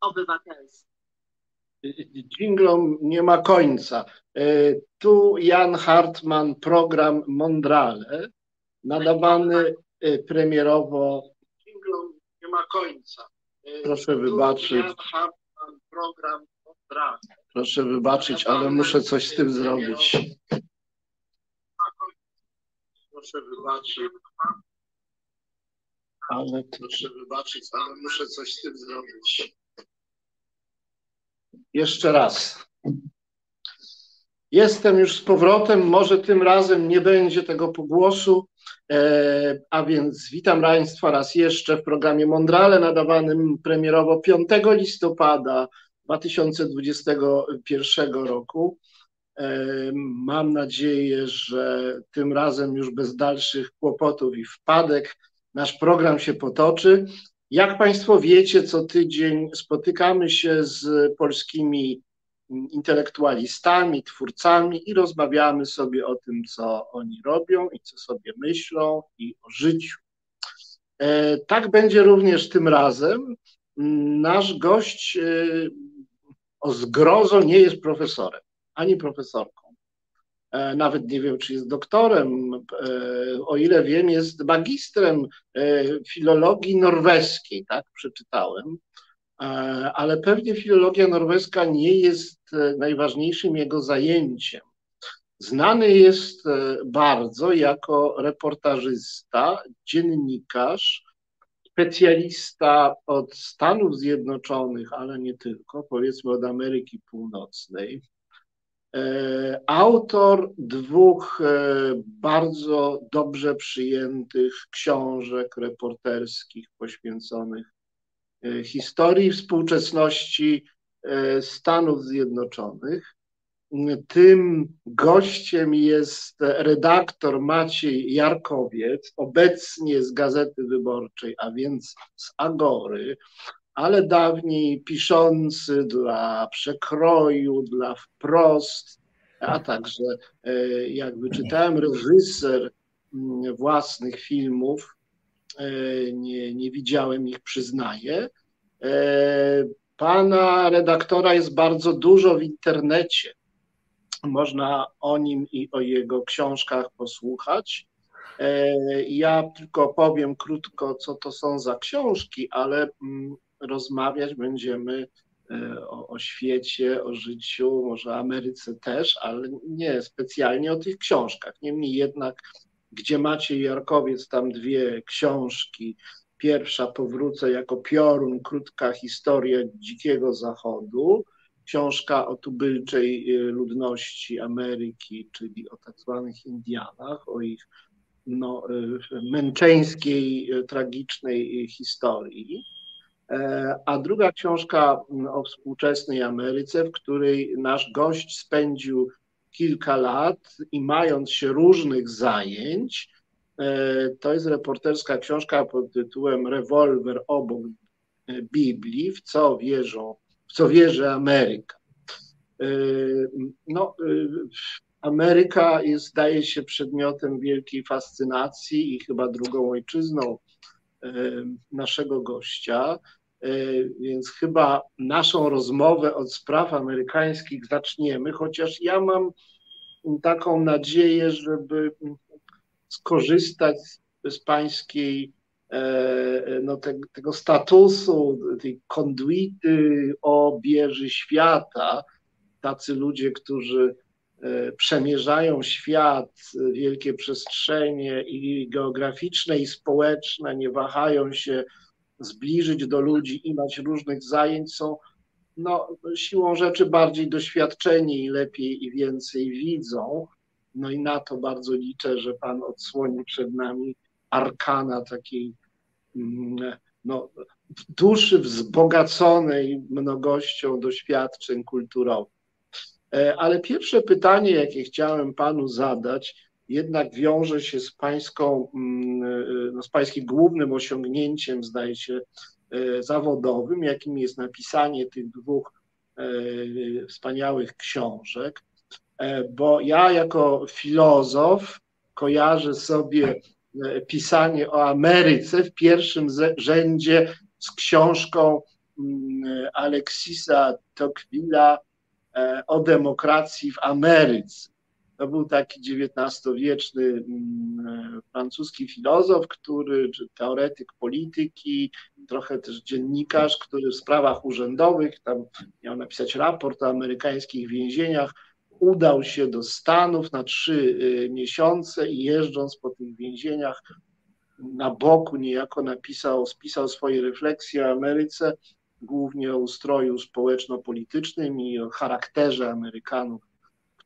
obywatelski. Dżinglom nie ma końca. E, tu Jan Hartman, program Mondrale, nadawany premierowo. Dżinglom nie ma końca. Proszę wybaczyć. Jan Hartman, program Mondrale. Proszę wybaczyć, ale muszę coś z tym zrobić. Proszę wybaczyć. Ale proszę wybaczyć, ale muszę coś z tym zrobić. Jeszcze raz. Jestem już z powrotem, może tym razem nie będzie tego pogłosu, e, a więc witam Państwa raz jeszcze w programie Mondrale nadawanym premierowo 5 listopada 2021 roku. E, mam nadzieję, że tym razem już bez dalszych kłopotów i wpadek nasz program się potoczy. Jak Państwo wiecie, co tydzień spotykamy się z polskimi intelektualistami, twórcami i rozmawiamy sobie o tym, co oni robią i co sobie myślą i o życiu. E, tak będzie również tym razem. Nasz gość e, o zgrozo nie jest profesorem, ani profesorką. E, nawet nie wiem, czy jest doktorem, e, o ile wiem, jest magistrem e, filologii norweskiej, tak, przeczytałem, ale pewnie filologia norweska nie jest najważniejszym jego zajęciem. Znany jest bardzo jako reportażysta, dziennikarz, specjalista od Stanów Zjednoczonych, ale nie tylko, powiedzmy od Ameryki Północnej. E, autor dwóch e, bardzo dobrze przyjętych książek reporterskich poświęconych e, historii współczesności Stanów Zjednoczonych. Tym gościem jest redaktor Maciej Jarkowiec, obecnie z Gazety Wyborczej, a więc z Agory, ale dawniej piszący dla przekroju, dla wprost, a także, e, jak wyczytałem, reżyser mm, własnych filmów, e, nie, nie widziałem ich, przyznaję. E, pana redaktora jest bardzo dużo w internecie. Można o nim i o jego książkach posłuchać. Ja tylko powiem krótko, co to są za książki, ale mm, rozmawiać będziemy e, o, o, świecie, o życiu, może Ameryce też, ale nie specjalnie o tych książkach. Niemniej jednak, gdzie macie Jarkowiec, tam dwie książki. Pierwsza powrócę jako piorun, krótka historia dzikiego zachodu. Książka o tubylczej e, ludności Ameryki, czyli o tak zwanych Indianach, o ich no, e, męczeńskiej, tragicznej historii. E, a druga książka mm, o współczesnej Ameryce, w której nasz gość spędził kilka lat i mając się różnych zajęć, e, to jest reporterska książka pod tytułem Rewolwer obok e, Biblii, w co wierzą, w co wierzy Ameryka. No, Ameryka jest, zdaje się, przedmiotem wielkiej fascynacji i chyba drugą ojczyzną naszego gościa. E, więc chyba naszą rozmowę od spraw amerykańskich zaczniemy, chociaż ja mam taką nadzieję, żeby skorzystać z pańskiej e, no, te, tego statusu, tej konduity o bieży świata. Tacy ludzie, którzy przemierzają świat, wielkie przestrzenie i geograficzne, i społeczne, nie wahają się zbliżyć do ludzi i mać różnych zajęć, są no, siłą rzeczy bardziej doświadczeni i lepiej i więcej widzą. No i na to bardzo liczę, że Pan odsłoni przed nami arkana takiej mm, no, duszy wzbogaconej mnogością doświadczeń kulturowych. E, ale pierwsze pytanie, jakie chciałem Panu zadać, jednak wiąże się z pańską, mm, e, no z pańskim głównym osiągnięciem, zdaje się, e, zawodowym, jakim jest napisanie tych dwóch wspaniałych książek, bo ja jako filozof kojarzę sobie pisanie o Ameryce w pierwszym rzędzie z książką mm, Alexisa Tocqueville'a o demokracji w Ameryce. To był taki XIX-wieczny mm, francuski filozof, który, czy teoretyk polityki, trochę też dziennikarz, który w sprawach urzędowych, tam miał napisać raport o amerykańskich więzieniach, udał się do Stanów na trzy y, miesiące i jeżdżąc po tych więzieniach na boku niejako napisał, spisał swoje refleksje o Ameryce, głównie o ustroju społeczno-politycznym i o charakterze Amerykanów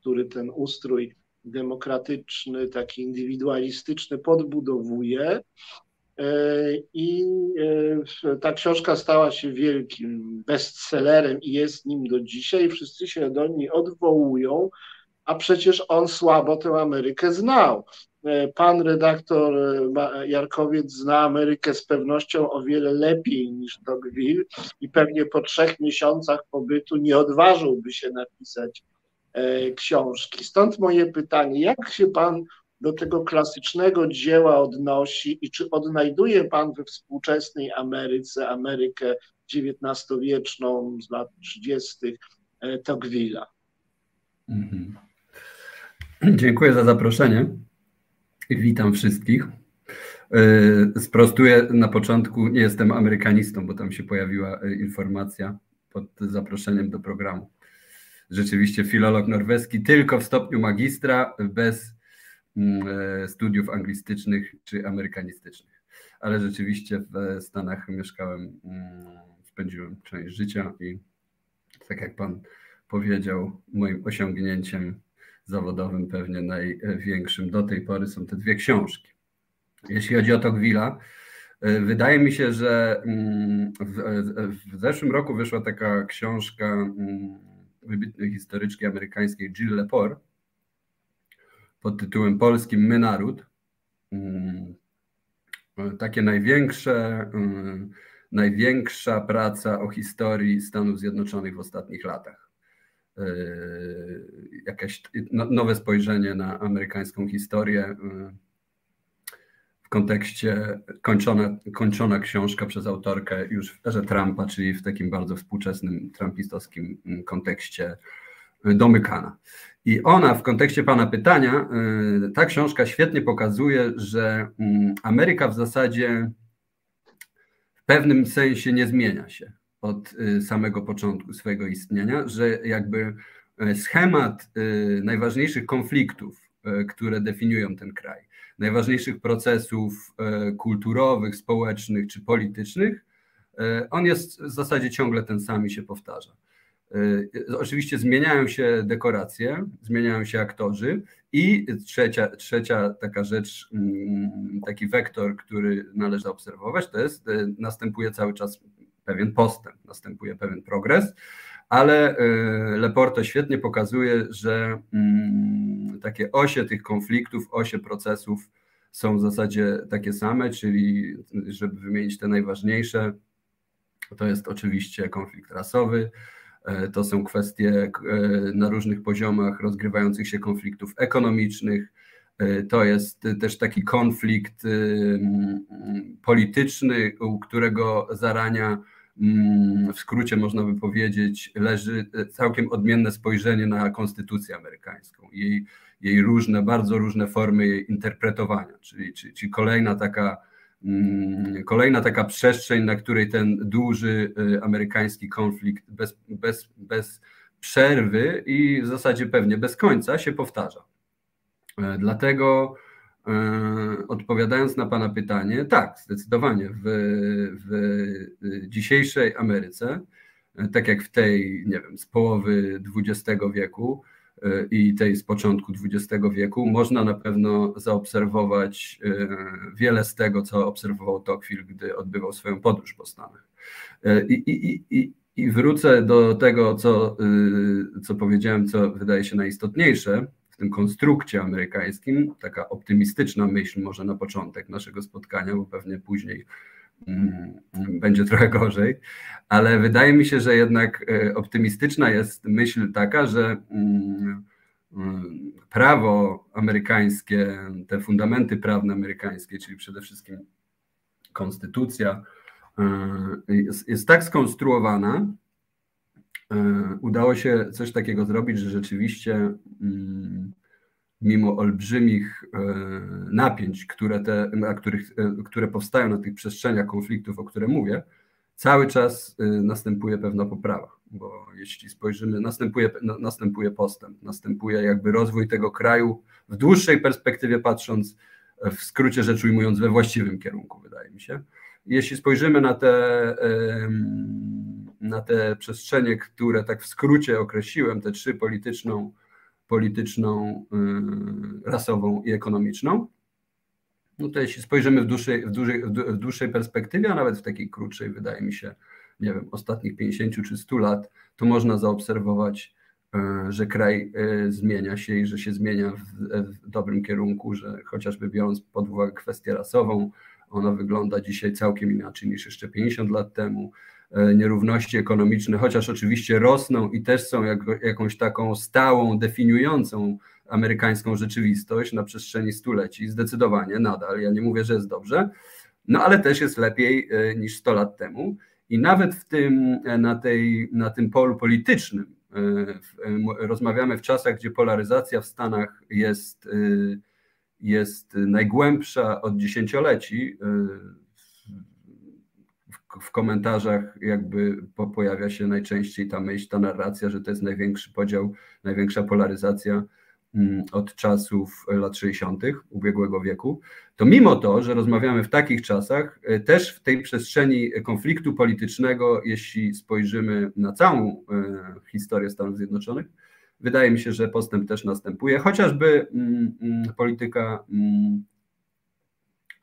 który ten ustrój demokratyczny, taki indywidualistyczny podbudowuje. E, I e, ta książka stała się wielkim bestsellerem i jest nim do dzisiaj. Wszyscy się do niej odwołują, a przecież on słabo tę Amerykę znał. E, pan redaktor Jarkowiec zna Amerykę z pewnością o wiele lepiej niż Tocqueville i pewnie po trzech miesiącach pobytu nie odważyłby się napisać E, książki. Stąd moje pytanie, jak się Pan do tego klasycznego dzieła odnosi i czy odnajduje Pan we współczesnej Ameryce, Amerykę XIX-wieczną z lat 30. E, Tocqueville'a? Mhm. Dziękuję za zaproszenie witam wszystkich. E, sprostuję na początku, nie jestem amerykanistą, bo tam się pojawiła informacja pod zaproszeniem do programu rzeczywiście filolog norweski tylko w stopniu magistra, bez mm, e, studiów anglistycznych czy amerykanistycznych. Ale rzeczywiście w Stanach mieszkałem, mm, spędziłem część życia i tak jak pan powiedział, moim osiągnięciem zawodowym, pewnie największym do tej pory są te dwie książki. Jeśli chodzi o Tocqueville'a, e, wydaje mi się, że mm, w, w zeszłym roku wyszła taka książka wybitnej historyczki amerykańskiej Jill Lepore pod tytułem Polskim My Naród. Mm, takie największe, mm, największa praca o historii Stanów Zjednoczonych w ostatnich latach. Yy, jakieś no, nowe spojrzenie na amerykańską historię yy, w kontekście kończona, kończona książka przez autorkę już w erze Trumpa, czyli w takim bardzo współczesnym trumpistowskim mm, kontekście y, domykana. I ona w kontekście Pana pytania, y, ta książka świetnie pokazuje, że mm, Ameryka w zasadzie w pewnym sensie nie zmienia się od y, samego początku swojego istnienia, że jakby schemat najważniejszych konfliktów, które definiują ten kraj, najważniejszych procesów e, kulturowych, społecznych czy politycznych, e, on jest w zasadzie ciągle ten sam i się powtarza. E, oczywiście zmieniają się dekoracje, zmieniają się aktorzy i trzecia, trzecia taka rzecz, mm, taki wektor, który należy obserwować, to jest, następuje cały czas pewien postęp, następuje pewien progres, ale Leporto świetnie pokazuje, że mm, takie osie tych konfliktów, osie procesów są w zasadzie takie same, czyli żeby wymienić te najważniejsze, to jest oczywiście konflikt rasowy, e, to są kwestie e, na różnych poziomach rozgrywających się konfliktów ekonomicznych, e, to jest też taki konflikt polityczny, u którego zarania w skrócie można by powiedzieć, leży całkiem odmienne spojrzenie na konstytucję amerykańską, jej, jej różne, bardzo różne formy jej interpretowania, czyli, czyli, czyli kolejna taka mm, kolejna taka przestrzeń, na której ten duży y, amerykański konflikt bez, bez, bez przerwy i w zasadzie pewnie bez końca się powtarza. E, dlatego E, odpowiadając na Pana pytanie, tak, zdecydowanie w, w dzisiejszej Ameryce, e, tak jak w tej, nie wiem, z połowy XX wieku e, i tej z początku XX wieku, można na pewno zaobserwować wiele z tego, co obserwował Tocqueville, gdy odbywał swoją podróż po Stanach. I, i, i, i wrócę do tego, co, co powiedziałem, co wydaje się najistotniejsze, w tym konstrukcie amerykańskim, taka optymistyczna myśl może na początek naszego spotkania, bo pewnie później mm, będzie trochę gorzej, ale wydaje mi się, że jednak e, optymistyczna jest myśl taka, że mm, mm, prawo amerykańskie, te fundamenty prawne amerykańskie, czyli przede wszystkim konstytucja, jest, jest tak skonstruowana, udało się coś takiego zrobić, że rzeczywiście mm, mimo olbrzymich napięć, które, te, których, które powstają na tych przestrzeniach konfliktów, o które mówię, cały czas następuje pewna poprawa bo jeśli spojrzymy, następuje, następuje postęp, następuje jakby rozwój tego kraju w dłuższej perspektywie patrząc, w skrócie rzecz ujmując, we właściwym kierunku, wydaje mi się. Jeśli spojrzymy na te, na te przestrzenie, które tak w skrócie określiłem, te trzy polityczną, polityczną, rasową i ekonomiczną, no to jeśli spojrzymy w dłuższej, w, dłuższej, w dłuższej perspektywie, a nawet w takiej krótszej, wydaje mi się, nie wiem, ostatnich 50 czy 100 lat, to można zaobserwować, e, że kraj e, zmienia się i że się zmienia w, w dobrym kierunku, że chociażby biorąc pod uwagę kwestię rasową, ona wygląda dzisiaj całkiem inaczej niż jeszcze 50 lat temu. E, nierówności ekonomiczne, chociaż oczywiście rosną i też są jak, jakąś taką stałą, definiującą amerykańską rzeczywistość na przestrzeni stuleci, zdecydowanie nadal. Ja nie mówię, że jest dobrze, no ale też jest lepiej niż 100 lat temu. I nawet w tym, e, na, tej, na tym polu politycznym e, e, rozmawiamy w czasach, gdzie polaryzacja w Stanach jest, jest najgłębsza od dziesięcioleci. W komentarzach jakby pojawia się najczęściej ta myśl, ta narracja, że to jest największy podział, największa polaryzacja Mm, od czasów lat 60. ubiegłego wieku, to mimo to, że rozmawiamy w takich czasach, e, też w tej przestrzeni konfliktu politycznego, jeśli spojrzymy na całą e, historię Stanów Zjednoczonych, wydaje mi się, że postęp też następuje, chociażby mm, mm, polityka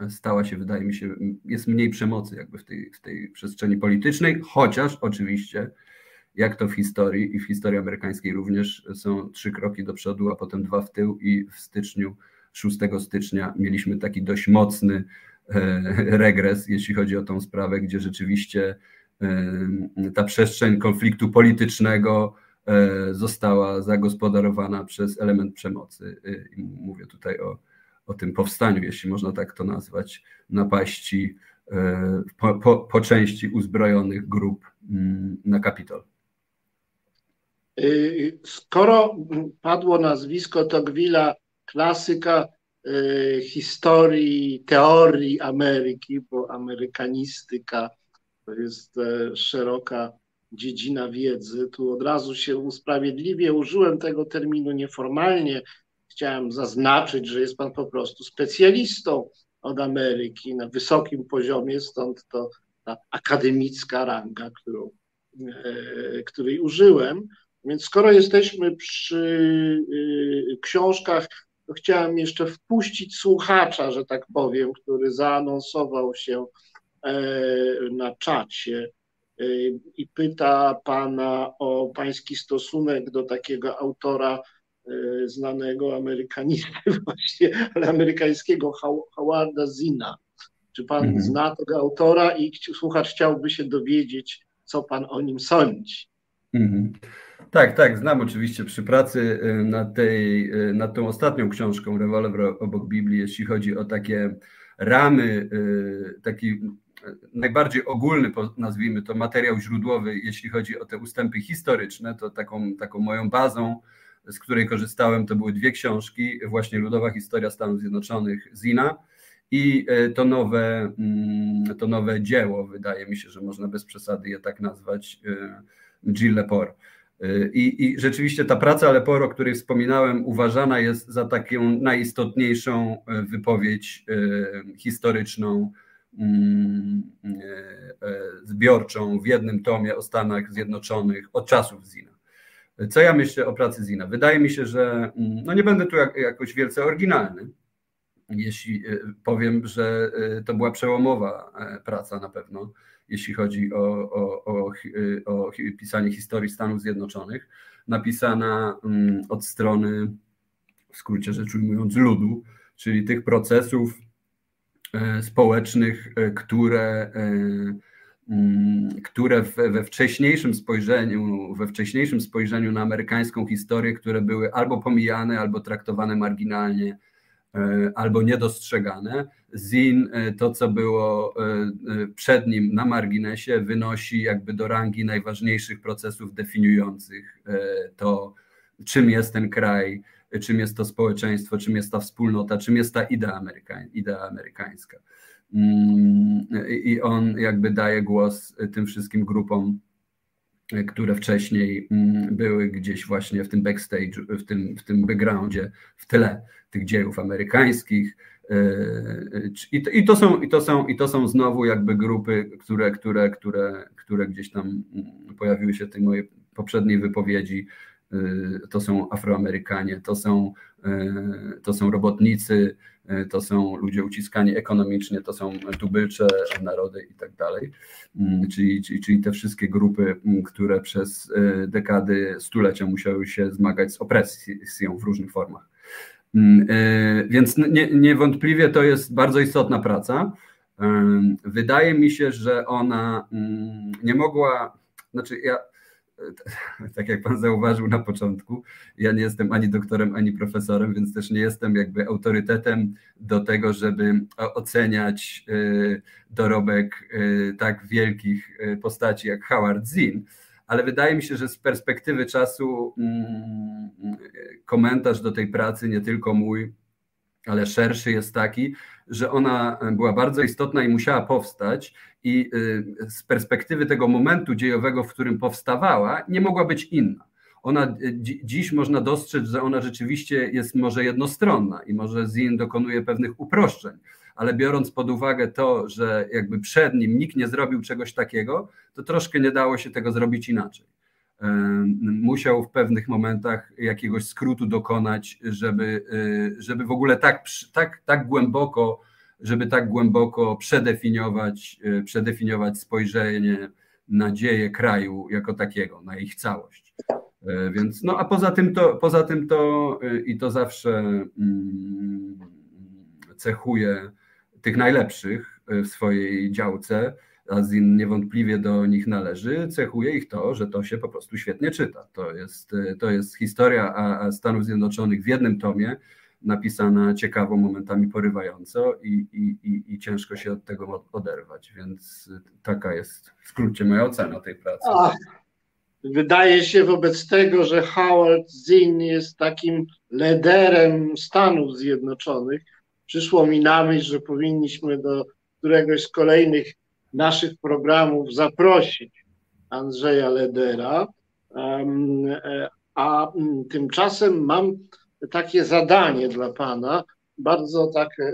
stała się, wydaje mi się, jest mniej przemocy jakby w tej, w tej przestrzeni politycznej, chociaż oczywiście jak to w historii i w historii amerykańskiej również są trzy kroki do przodu, a potem dwa w tył i w styczniu, 6 stycznia mieliśmy taki dość mocny e, regres, jeśli chodzi o tą sprawę, gdzie rzeczywiście e, ta przestrzeń konfliktu politycznego e, została zagospodarowana przez element przemocy. Mówię tutaj o, o tym powstaniu, jeśli można tak to nazwać, napaści po, po, po części uzbrojonych grup mm, na Kapitol. Y, skoro padło nazwisko Tocqueville'a, klasyka y, historii, teorii Ameryki, bo amerykanistyka to jest e, szeroka dziedzina wiedzy, tu od razu się usprawiedliwię, użyłem tego terminu nieformalnie, chciałem zaznaczyć, że jest pan po prostu specjalistą od Ameryki na wysokim poziomie, stąd to ta akademicka ranga, którą, e, której użyłem. Więc skoro jesteśmy przy y, książkach, to chciałem jeszcze wpuścić słuchacza, że tak powiem, który zaanonsował się e, na czacie e, i pyta pana o pański stosunek do takiego autora e, znanego amerykanisty właśnie, ale amerykańskiego Howarda Zina. Czy pan mhm. zna tego autora i słuchacz chciałby się dowiedzieć, co pan o nim sądzi? Mhm. Tak, tak, znam oczywiście przy pracy y, nad, tej, y, nad tą ostatnią książką Rewolwer obok Biblii, jeśli chodzi o takie ramy, taki najbardziej ogólny, nazwijmy to, materiał źródłowy, jeśli chodzi o te ustępy historyczne, to taką, taką moją bazą, z której korzystałem, to były dwie książki, właśnie Ludowa Historia Stanów Zjednoczonych Zina i to nowe, mm, to nowe dzieło, wydaje mi się, że można bez przesady je tak nazwać, Gilles Lepore. I, I, rzeczywiście ta praca Lepore, o której wspominałem, uważana jest za taką najistotniejszą e, wypowiedź e, historyczną, mm, e, zbiorczą w jednym tomie o Stanach Zjednoczonych od czasów Zina. Co ja myślę o pracy Zina? Wydaje mi się, że mm, no nie będę tu jak, jakoś wielce oryginalny, jeśli powiem, że to była przełomowa praca na pewno jeśli chodzi o, o, o, o pisanie historii Stanów Zjednoczonych, napisana mm, od strony, w skrócie rzecz ujmując, ludu, czyli tych procesów e, społecznych, e, które, e, które we wcześniejszym spojrzeniu, we wcześniejszym spojrzeniu na amerykańską historię, które były albo pomijane, albo traktowane marginalnie, albo niedostrzegane, Zin, to co było przed nim na marginesie, wynosi jakby do rangi najważniejszych procesów definiujących to, czym jest ten kraj, czym jest to społeczeństwo, czym jest ta wspólnota, czym jest ta idea, idea amerykańska. Mm, I on jakby daje głos tym wszystkim grupom, które wcześniej mm, były gdzieś właśnie w tym backstage, w tym, w tym backgroundzie, w tle tych dziejów amerykańskich. E, I to, i, to są, i, to są, I to są znowu jakby grupy, które, które, które, które gdzieś tam mm, pojawiły się w tej mojej poprzedniej wypowiedzi, Y, to są Afroamerykanie, to są, y, to są robotnicy, y, to są ludzie uciskani ekonomicznie, to są tubylcze narody i tak dalej. Mm, czyli, te wszystkie grupy, mm, które przez dekady, stulecia musiały się zmagać z opresją w różnych formach. Mm, więc nie, niewątpliwie to jest bardzo istotna praca. Wydaje mi się, że ona nie mogła, znaczy ja tak jak pan zauważył na początku, ja nie jestem ani doktorem, ani profesorem, więc też nie jestem jakby autorytetem do tego, żeby oceniać y, dorobek y, tak wielkich y, postaci jak Howard Zinn, ale wydaje mi się, że z perspektywy czasu mm, komentarz do tej pracy, nie tylko mój, ale szerszy jest taki, że ona była bardzo istotna i musiała powstać, i y, z perspektywy tego momentu dziejowego, w którym powstawała, nie mogła być inna. Ona y, dziś można dostrzec, że ona rzeczywiście jest może jednostronna i może Zin dokonuje pewnych uproszczeń, ale biorąc pod uwagę to, że jakby przed nim nikt nie zrobił czegoś takiego, to troszkę nie dało się tego zrobić inaczej musiał w pewnych momentach jakiegoś skrótu dokonać, żeby, y, żeby w ogóle tak, tak, tak głęboko, żeby tak głęboko przedefiniować, y, przedefiniować spojrzenie na dzieje kraju jako takiego, na ich całość. E, więc no a poza tym to, poza tym to i to zawsze mm, cechuje tych najlepszych w swojej działce, Azin niewątpliwie do nich należy, cechuje ich to, że to się po prostu świetnie czyta. To jest, to jest historia Stanów Zjednoczonych w jednym tomie, napisana ciekawo, momentami porywająco i, i, i, i ciężko się od tego oderwać, więc taka jest w skrócie moja ocena tej pracy. Ach, wydaje się wobec tego, że Howard Zinn jest takim liderem Stanów Zjednoczonych, przyszło mi na myśl, że powinniśmy do któregoś z kolejnych naszych programów zaprosić Andrzeja Ledera, e, a tymczasem mam takie zadanie dla Pana, bardzo tak e,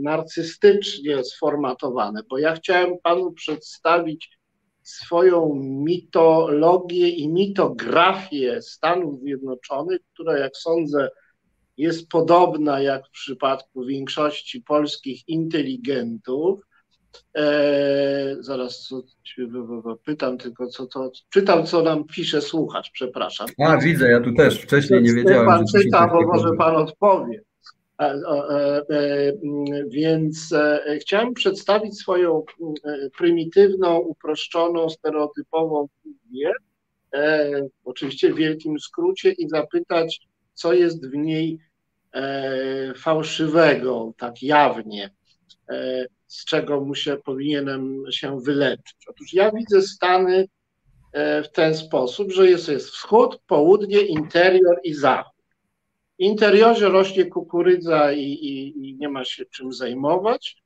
narcystycznie sformatowane, bo ja chciałem Panu przedstawić swoją mitologię i mitografię Stanów Zjednoczonych, która, jak sądzę, jest podobna jak w przypadku większości polskich inteligentów, E, zaraz co, pytam tylko, co to. Czytam, co nam pisze słuchacz, przepraszam. A, widzę, ja tu też wcześniej nie wiedziałem. Pan czyta, bo może pan odpowie. E, e, e, więc e, chciałem przedstawić swoją e, prymitywną, uproszczoną, stereotypową wizję, oczywiście w wielkim skrócie, i zapytać, co jest w niej fałszywego, tak jawnie z czego muszę, powinienem się wyleczyć. Otóż ja widzę Stany e, w ten sposób, że jest, jest wschód, południe, interior i zachód. W interiorze rośnie kukurydza i, i, i nie ma się czym zajmować.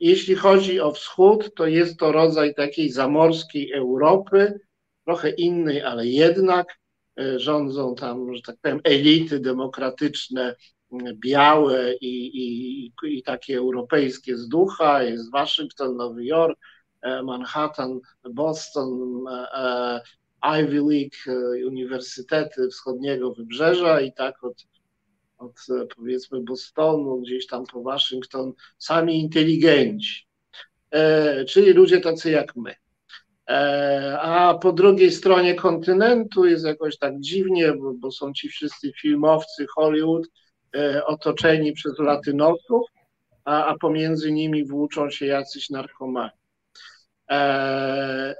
Jeśli chodzi o wschód, to jest to rodzaj takiej zamorskiej Europy, trochę innej, ale jednak e, rządzą tam, że tak powiem, elity demokratyczne białe i, i, i takie europejskie z ducha, jest Waszyngton, Nowy Jork, e, Manhattan, Boston, e, e, Ivy League, Uniwersytety Wschodniego Wybrzeża i tak od, od powiedzmy Bostonu, gdzieś tam po Waszyngton, sami inteligenci, czyli ludzie tacy jak my. A po drugiej stronie kontynentu jest jakoś tak dziwnie, bo, bo są ci wszyscy filmowcy Hollywood, otoczeni przez latynosów, a, a pomiędzy nimi włóczą się jacyś narkomani. E,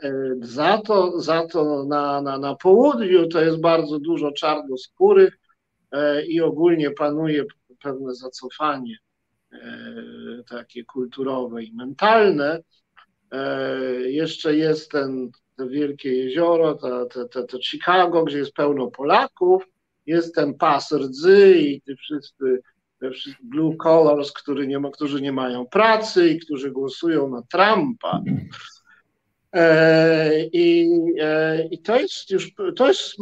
e, za to, za to na, na, na południu to jest bardzo dużo czarnoskórych i ogólnie panuje pewne zacofanie takie kulturowe i mentalne. Jeszcze jest ten, to wielkie jezioro, to, to, to, to Chicago, gdzie jest pełno Polaków, jest ten pas rdzy i ci wszyscy blue collars, którzy nie, ma, którzy nie mają pracy i którzy głosują na Trumpa. E, I, e, I to jest już to jest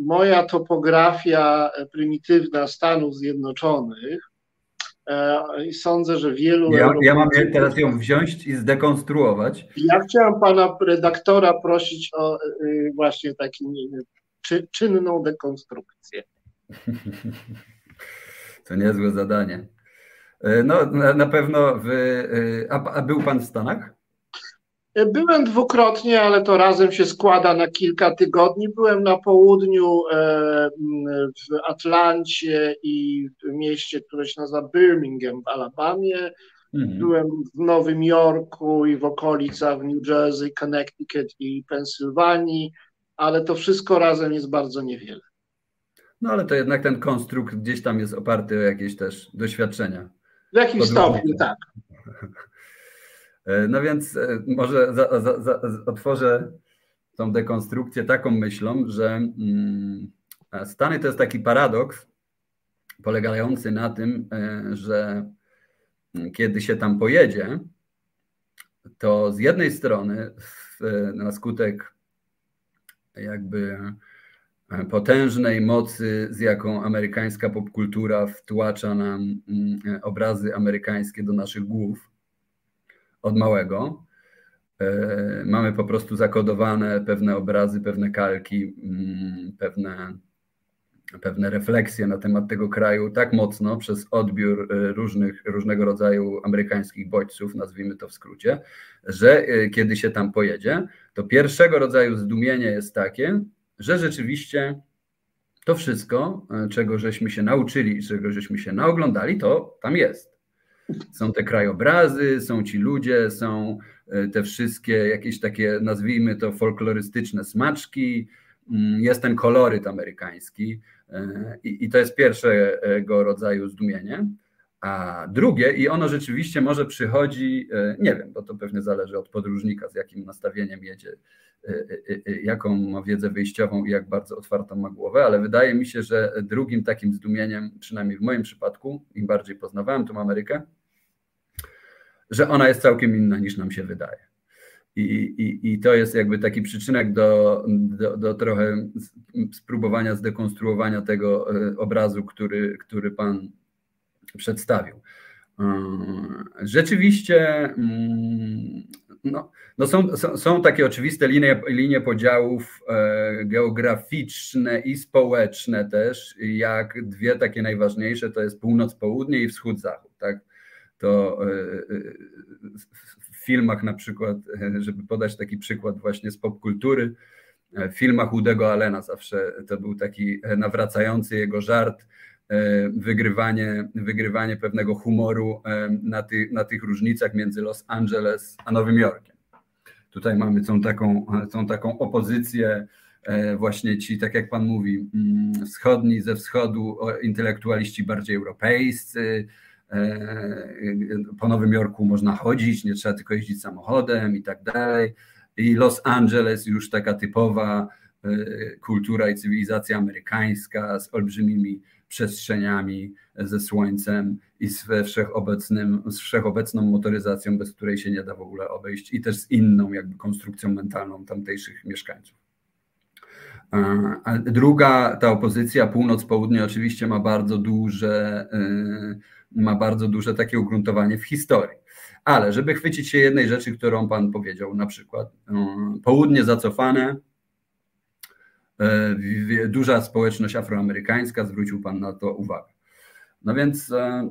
moja topografia prymitywna Stanów Zjednoczonych. E, I sądzę, że wielu. Ja, ja mam teraz ją wziąć i zdekonstruować. Ja chciałem pana redaktora prosić o właśnie taką czy, czynną dekonstrukcję. To niezłe zadanie. No, na, na pewno. W, a, a był pan w Stanach? Byłem dwukrotnie, ale to razem się składa na kilka tygodni. Byłem na południu e, w Atlancie i w mieście, które się nazywa Birmingham w Alabamie. Mhm. Byłem w Nowym Jorku i w okolicach New Jersey, Connecticut i Pensylwanii, ale to wszystko razem jest bardzo niewiele. No ale to jednak ten konstrukt gdzieś tam jest oparty o jakieś też doświadczenia. W jakimś stopniu, tak. E, no więc e, może za, za, za, otworzę tą dekonstrukcję taką myślą, że mm, Stany to jest taki paradoks polegający na tym, e, że kiedy się tam pojedzie, to z jednej strony na skutek jakby potężnej mocy, z jaką amerykańska popkultura wtłacza nam mm, obrazy amerykańskie do naszych głów, od małego. E, mamy po prostu zakodowane pewne obrazy, pewne kalki, mm, pewne, pewne refleksje na temat tego kraju tak mocno przez odbiór e, różnych, różnego rodzaju amerykańskich bodźców, nazwijmy to w skrócie, że e, kiedy się tam pojedzie, to pierwszego rodzaju zdumienie jest takie, że rzeczywiście to wszystko, czego żeśmy się nauczyli, czego żeśmy się naoglądali, to tam jest. Są te krajobrazy, są ci ludzie, są te wszystkie jakieś takie, nazwijmy to, folklorystyczne smaczki, mm, jest ten koloryt amerykański i, i to jest pierwszego rodzaju zdumienie. A drugie, i ono rzeczywiście może przychodzi, e, nie wiem, bo to pewnie zależy od podróżnika, z jakim nastawieniem jedzie, jaką ma wiedzę wyjściową i jak bardzo otwartą ma głowę, ale wydaje mi się, że drugim takim zdumieniem, przynajmniej w moim przypadku, im bardziej poznawałem tą Amerykę, że ona jest całkiem inna niż nam się wydaje. I, i, i to jest jakby taki przyczynek do, do, do trochę spróbowania zdekonstruowania tego e, obrazu, który, który Pan przedstawił. E, rzeczywiście mm, no, no są, są, są takie oczywiste linie, linie podziałów e, geograficzne i społeczne też, jak dwie takie najważniejsze, to jest północ-południe i wschód-zachód. Tak? to filmach na przykład, e, żeby podać taki przykład właśnie z popkultury, w filmach Udego Allena zawsze to był taki nawracający jego żart, wygrywanie, wygrywanie pewnego humoru na, ty, na tych różnicach między Los Angeles a Nowym Jorkiem. Tutaj mamy tą taką, tą taką opozycję, właśnie ci, tak jak pan mówi, mm, wschodni ze wschodu, intelektualiści bardziej europejscy, E, po Nowym Jorku można chodzić, nie trzeba tylko jeździć samochodem i tak dalej. I Los Angeles już taka typowa e, kultura i cywilizacja amerykańska z olbrzymimi przestrzeniami, ze słońcem i z, wszechobecnym, z wszechobecną motoryzacją, bez której się nie da w ogóle obejść, i też z inną jakby konstrukcją mentalną tamtejszych mieszkańców. A druga, ta opozycja północ-południe oczywiście ma bardzo duże e, ma bardzo duże takie ugruntowanie w historii. Ale żeby chwycić się jednej rzeczy, którą Pan powiedział, na przykład um, południe zacofane, e, duża społeczność afroamerykańska, zwrócił Pan na to uwagę. No więc e,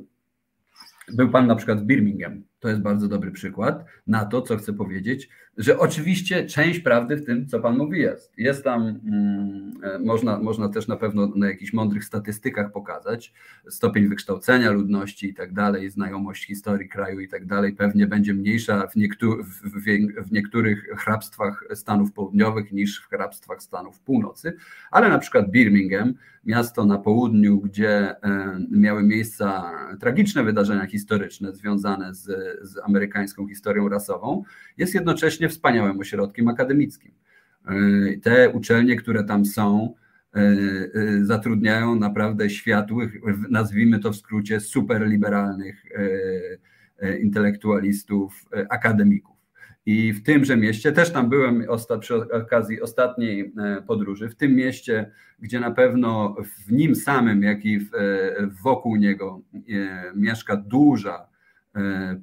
był Pan na przykład w Birmingham To jest bardzo dobry przykład na to, co chcę powiedzieć, że oczywiście część prawdy w tym, co Pan mówi, jest. Jest tam, mm, e, można, można też na pewno na jakichś mądrych statystykach pokazać. Stopień wykształcenia ludności i tak dalej, znajomość historii kraju i tak dalej, pewnie będzie mniejsza w, niektóry, w, w, w niektórych hrabstwach Stanów Południowych niż w hrabstwach Stanów Północy, ale na przykład Birmingham, miasto na południu, gdzie e, miały miejsca tragiczne wydarzenia historyczne związane z, z amerykańską historią rasową, jest jednocześnie wspaniałym ośrodkiem akademickim. E, te uczelnie, które tam są, e, e, zatrudniają naprawdę światłych, nazwijmy to w skrócie, superliberalnych intelektualistów, akademików. I w tymże mieście, też tam byłem przy okazji ostatniej podróży, w tym mieście, gdzie na pewno w nim samym, jak i wokół niego mieszka duża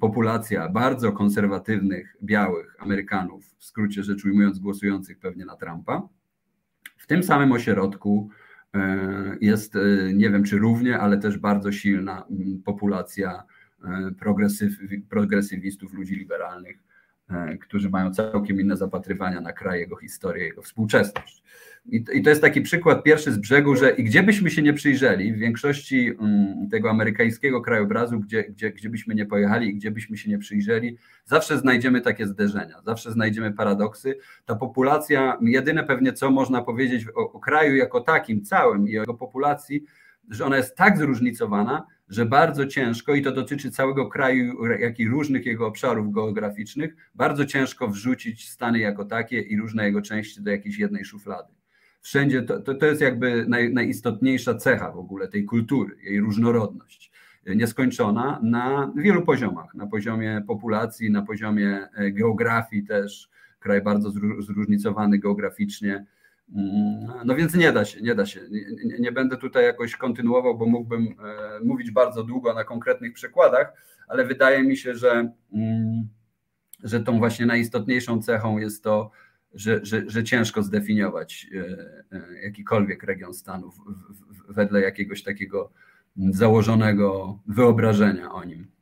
populacja bardzo konserwatywnych, białych Amerykanów, w skrócie rzecz ujmując, głosujących pewnie na Trumpa, w tym samym ośrodku e, jest, e, nie wiem czy równie, ale też bardzo silna populacja progresyw, progresywistów, ludzi liberalnych, którzy mają całkiem inne zapatrywania na kraj, jego historię, jego współczesność. I, to jest taki przykład pierwszy z brzegu, że i gdzie byśmy się nie przyjrzeli, w większości mm, tego amerykańskiego krajobrazu, gdzie, gdzie, gdzie byśmy nie pojechali i gdzie byśmy się nie przyjrzeli, zawsze znajdziemy takie zderzenia, zawsze znajdziemy paradoksy. Ta populacja, jedyne pewnie co można powiedzieć o, o kraju jako takim całym i o jego populacji, że ona jest tak zróżnicowana, że bardzo ciężko, i to dotyczy całego kraju, jak i różnych jego obszarów geograficznych, bardzo ciężko wrzucić Stany jako takie i różne jego części do jakiejś jednej szuflady. Wszędzie, to, to, to jest jakby naj, najistotniejsza cecha w ogóle tej kultury, jej różnorodność nieskończona na wielu poziomach, na poziomie populacji, na poziomie e, geografii też, kraj bardzo zróżnicowany geograficznie, no więc nie da się, nie da się. Nie, nie, będę tutaj jakoś kontynuował, bo mógłbym e, mówić bardzo długo na konkretnych przykładach, ale wydaje mi się, że, mm, że tą właśnie najistotniejszą cechą jest to, że, że, że ciężko zdefiniować e, e, jakikolwiek region Stanów wedle jakiegoś takiego założonego wyobrażenia o nim.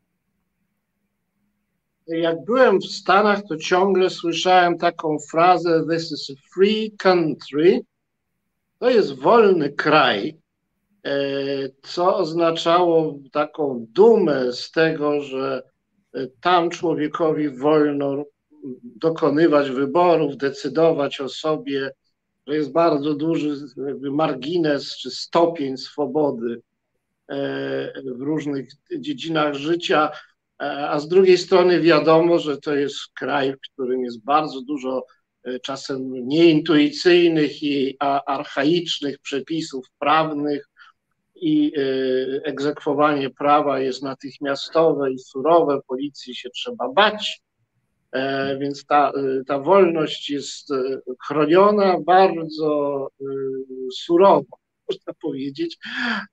Jak byłem w Stanach, to ciągle słyszałem taką frazę: This is a free country. To jest wolny kraj, e, co oznaczało taką dumę z tego, że tam człowiekowi wolno dokonywać wyborów, decydować o sobie, że jest bardzo duży margines czy stopień swobody e, w różnych dziedzinach życia, e, a z drugiej strony wiadomo, że to jest kraj, w którym jest bardzo dużo e, czasem nieintuicyjnych i archaicznych przepisów prawnych i egzekwowanie prawa jest natychmiastowe i surowe, policji się trzeba bać. E, więc ta, e, ta wolność jest e, chroniona bardzo surowo, można powiedzieć,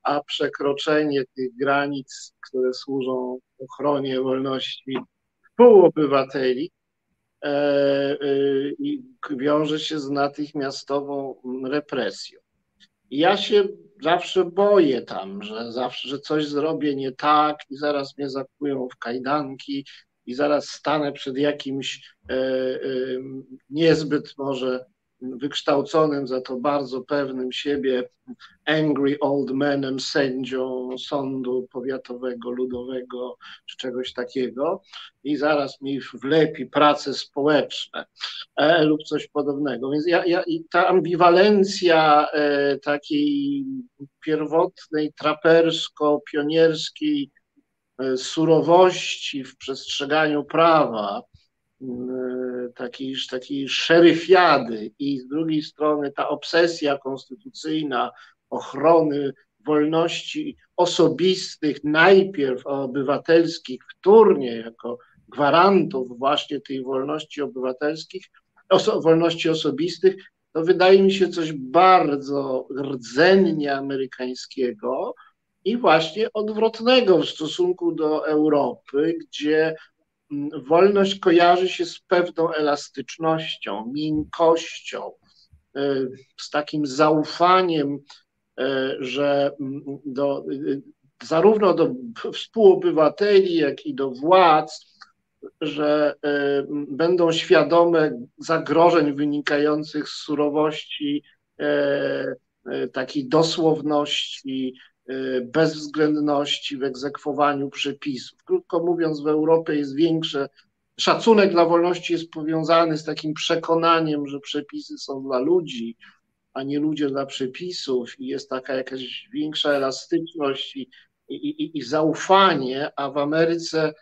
a przekroczenie tych granic, które służą ochronie wolności półobywateli, wiąże się z natychmiastową represją. Ja się zawsze boję tam, że zawsze, że coś zrobię nie tak i zaraz mnie zakują w kajdanki i zaraz stanę przed jakimś e, e, niezbyt może wykształconym, za to bardzo pewnym siebie angry old manem, sędzią sądu powiatowego, ludowego czy czegoś takiego i zaraz mi wlepi prace społeczne e, lub coś podobnego. Więc ja, ja, ta ambiwalencja e, takiej pierwotnej, trapersko-pionierskiej E, surowości w przestrzeganiu prawa, takiej, takiej szeryfiady i z drugiej strony ta obsesja konstytucyjna ochrony wolności osobistych, najpierw obywatelskich, wtórnie jako gwarantów właśnie tej wolności obywatelskich, oso wolności osobistych, to wydaje mi się coś bardzo rdzennie amerykańskiego, i właśnie odwrotnego w stosunku do Europy, gdzie mm, wolność kojarzy się z pewną elastycznością, miękkością, y, z takim zaufaniem, y, że mm, do, y, zarówno do współobywateli, jak i do władz że będą świadome zagrożeń wynikających z surowości takiej dosłowności, bezwzględności w egzekwowaniu przepisów. Krótko mówiąc, w Europie jest większe szacunek dla wolności jest powiązany z takim przekonaniem, że przepisy są dla ludzi, a nie ludzie dla przepisów, i jest taka jakaś większa elastyczność i, i, i, i zaufanie, a w Ameryce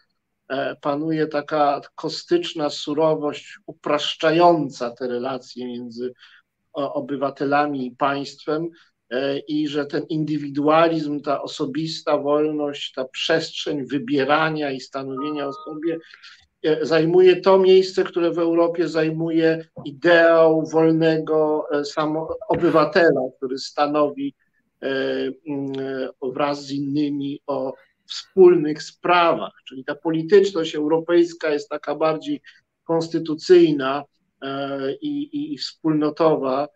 e, panuje taka kostyczna surowość upraszczająca te relacje między obywatelami i państwem i że ten indywidualizm, ta osobista wolność, ta przestrzeń wybierania i stanowienia o sobie E, zajmuje to miejsce, które w Europie zajmuje ideał wolnego e, obywatela, który stanowi e, wraz z innymi o wspólnych sprawach. Czyli ta polityczność europejska jest taka bardziej konstytucyjna i, i, i wspólnotowa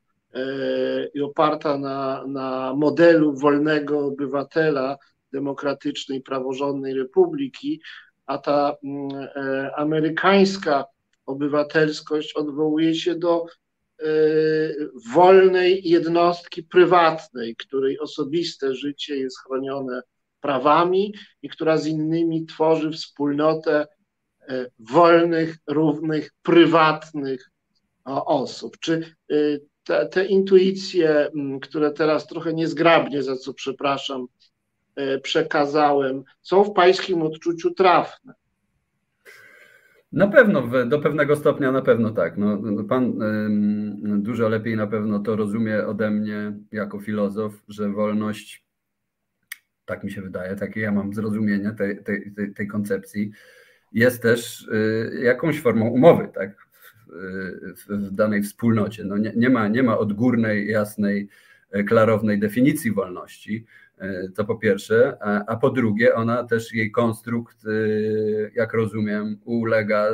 i oparta na, na modelu wolnego obywatela demokratycznej, praworządnej republiki, a ta mm, e, amerykańska obywatelskość odwołuje się do e, wolnej jednostki prywatnej, której osobiste życie jest chronione prawami i która z innymi tworzy wspólnotę e, wolnych, równych, prywatnych osób. Czy te, te intuicje, które teraz trochę niezgrabnie, za co przepraszam, E, przekazałem, są w pańskim odczuciu trafne. Na pewno, do pewnego stopnia na pewno tak. No, no pan dużo lepiej na pewno to rozumie ode mnie jako filozof, że wolność, tak mi się wydaje, takie ja mam zrozumienie tej, tej, tej, tej koncepcji, jest też y, jakąś formą umowy, tak? W, w danej wspólnocie. No nie, nie, ma, nie ma odgórnej, jasnej, e, klarownej definicji wolności E, to po pierwsze, a, a po drugie, ona też jej konstrukt, e, jak rozumiem, ulega,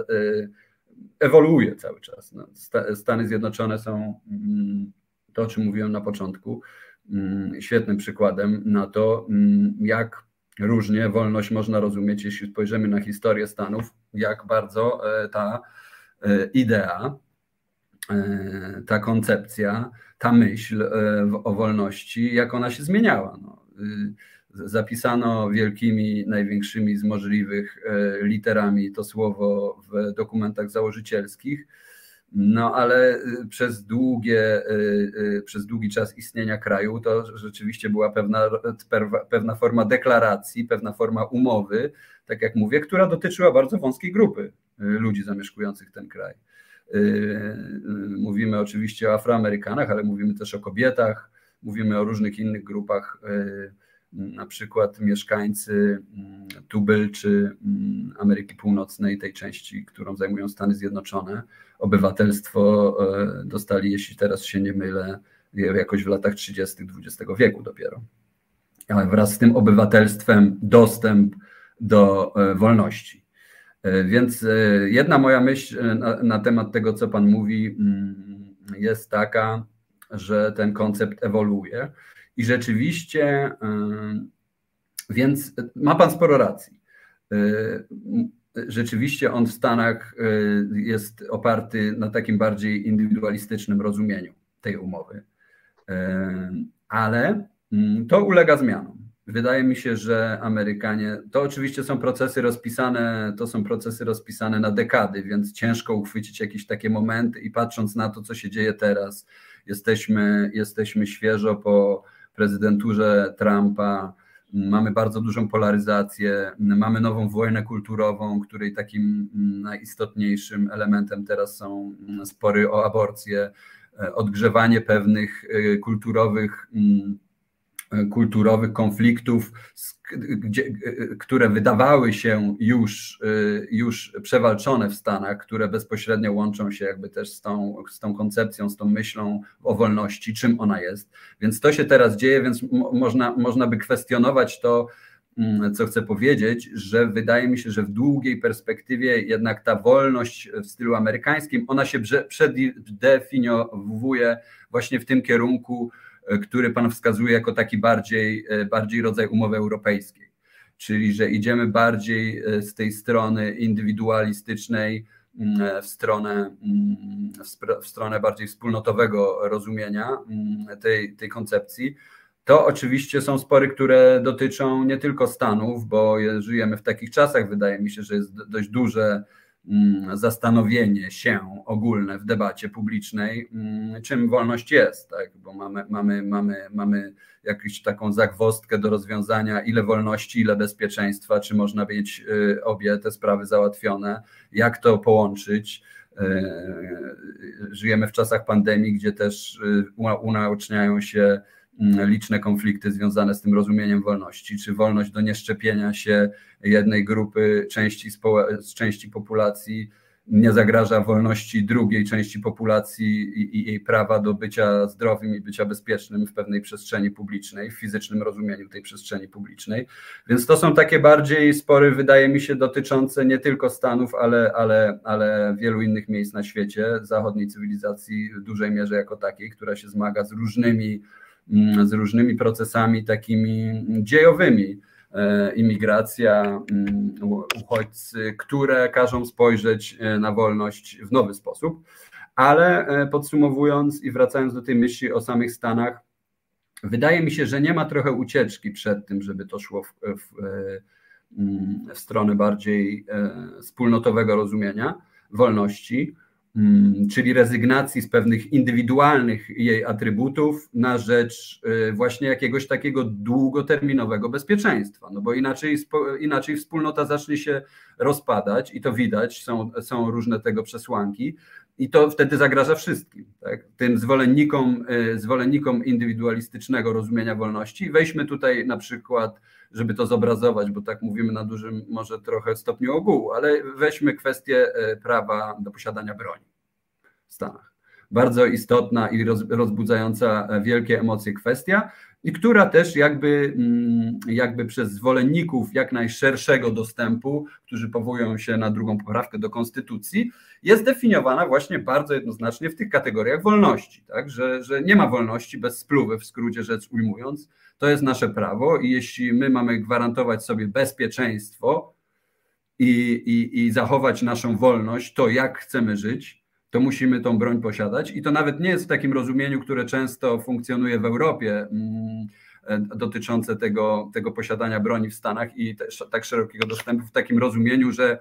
ewoluuje cały czas. No, Stany Zjednoczone są, mm, to o czym mówiłem na początku, mm, świetnym przykładem na to, mm, jak różnie wolność można rozumieć, jeśli spojrzymy na historię Stanów, jak bardzo ta idea, ta koncepcja, ta myśl o wolności, jak ona się zmieniała. No, Y, zapisano wielkimi, największymi z możliwych e, literami to słowo w dokumentach założycielskich. No ale y, przez, długie, y, przez długi czas istnienia kraju to rzeczywiście była pewna, pewna forma deklaracji, pewna forma umowy, tak jak mówię, która dotyczyła bardzo wąskiej grupy ludzi zamieszkujących ten kraj. Mówimy oczywiście o Afroamerykanach, ale mówimy też o kobietach, Mówimy o różnych innych grupach, na przykład mieszkańcy mm, Tubel czy mm, Ameryki Północnej, tej części, którą zajmują Stany Zjednoczone. Obywatelstwo dostali, jeśli teraz się nie mylę, jakoś w latach 30. XX wieku dopiero. Ale wraz z tym obywatelstwem dostęp do wolności. Więc jedna moja myśl na, na temat tego, co Pan mówi, mm, jest taka, że ten koncept ewoluuje i rzeczywiście, więc ma Pan sporo racji. Rzeczywiście on w Stanach jest oparty na takim bardziej indywidualistycznym rozumieniu tej umowy, ale mm, to ulega zmianom. Wydaje mi się, że Amerykanie, to oczywiście są procesy rozpisane, to są procesy rozpisane na dekady, więc ciężko uchwycić jakieś takie momenty i patrząc na to, co się dzieje teraz, Jesteśmy, jesteśmy świeżo po prezydenturze Trumpa, mamy bardzo dużą polaryzację, mamy nową wojnę kulturową, której takim najistotniejszym elementem teraz są spory o aborcję, odgrzewanie pewnych y, kulturowych mm, kulturowych konfliktów, gdzie, które wydawały się już, y, już przewalczone w Stanach, które bezpośrednio łączą się jakby też z tą, z tą koncepcją, z tą myślą o wolności, czym ona jest. Więc to się teraz dzieje, więc można, można by kwestionować to, mm, co chcę powiedzieć, że wydaje mi się, że w długiej perspektywie jednak ta wolność w stylu amerykańskim, ona się przedefiniowuje właśnie w tym kierunku, E, który Pan wskazuje jako taki bardziej, e, bardziej rodzaj umowy europejskiej. czyli że idziemy bardziej z tej strony indywidualistycznej w stronę, w stronę bardziej wspólnotowego rozumienia tej, tej koncepcji. To oczywiście są spory, które dotyczą nie tylko Stanów, bo żyjemy w takich czasach, wydaje mi się, że jest dość duże mm, zastanowienie się ogólne w debacie publicznej, mm, czym wolność jest, tak? bo mamy, mamy, mamy, mamy jakąś taką zagwostkę do rozwiązania, ile wolności, ile bezpieczeństwa, czy można mieć y, obie te sprawy załatwione, jak to połączyć. Y, żyjemy w czasach pandemii, gdzie też y, unaoczniają się Mm, liczne konflikty związane z tym rozumieniem wolności, czy wolność do nieszczepienia się jednej grupy części, części populacji nie zagraża wolności drugiej części populacji i, jej prawa do bycia zdrowym i bycia bezpiecznym w pewnej przestrzeni publicznej, w fizycznym rozumieniu tej przestrzeni publicznej. Więc to są takie bardziej spory, wydaje mi się, dotyczące nie tylko Stanów, ale, ale, ale wielu innych miejsc na świecie, zachodniej cywilizacji w dużej mierze jako takiej, która się zmaga z różnymi Mm, z różnymi procesami takimi dziejowymi. E, imigracja, mm, uchodźcy, które każą spojrzeć e, na wolność w nowy sposób. Ale e, podsumowując i wracając do tej myśli o samych Stanach, wydaje mi się, że nie ma trochę ucieczki przed tym, żeby to szło w, w, w stronę bardziej wspólnotowego rozumienia wolności. Mm, czyli rezygnacji z pewnych indywidualnych jej atrybutów na rzecz y, właśnie jakiegoś takiego długoterminowego bezpieczeństwa. No bo inaczej, inaczej wspólnota zacznie się rozpadać i to widać, są, są różne tego przesłanki i to wtedy zagraża wszystkim. Tak? Tym zwolennikom, y, zwolennikom indywidualistycznego rozumienia wolności. Weźmy tutaj na przykład żeby to zobrazować, bo tak mówimy na dużym może trochę stopniu ogółu, ale weźmy kwestię e, prawa do posiadania broni w Stanach. Bardzo istotna i rozbudzająca e, wielkie emocje kwestia, i która też jakby, mm, jakby przez zwolenników jak najszerszego dostępu, którzy powołują się na drugą poprawkę do konstytucji, jest definiowana właśnie bardzo jednoznacznie w tych kategoriach wolności, tak? że, że nie ma wolności bez spluwy, w skrócie rzecz ujmując, to jest nasze prawo i jeśli my mamy gwarantować sobie bezpieczeństwo i, i, i zachować naszą wolność, to jak chcemy żyć, to musimy tą broń posiadać. I to nawet nie jest w takim rozumieniu, które często funkcjonuje w Europie, mm, e, dotyczące tego, tego posiadania broni w Stanach i też tak szerokiego dostępu, w takim rozumieniu, że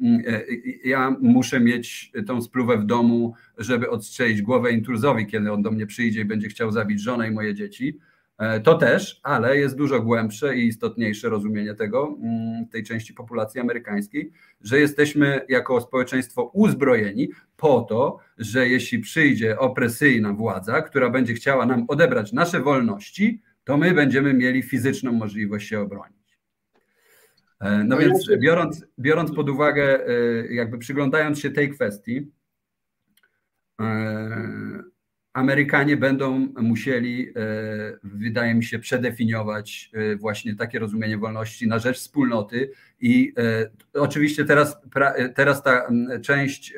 mm, e, ja muszę mieć tą spluwę w domu, żeby odstrzelić głowę intruzowi, kiedy on do mnie przyjdzie i będzie chciał zabić żonę i moje dzieci to też, ale jest dużo głębsze i istotniejsze rozumienie tego, mm, tej części populacji amerykańskiej, że jesteśmy jako społeczeństwo uzbrojeni po to, że jeśli przyjdzie opresyjna władza, która będzie chciała nam odebrać nasze wolności, to my będziemy mieli fizyczną możliwość się obronić. E, no, no więc biorąc, biorąc pod uwagę, e, jakby przyglądając się tej kwestii, Amerykanie będą musieli, e, wydaje mi się, przedefiniować e, właśnie takie rozumienie wolności na rzecz wspólnoty. I e, oczywiście teraz, teraz ta część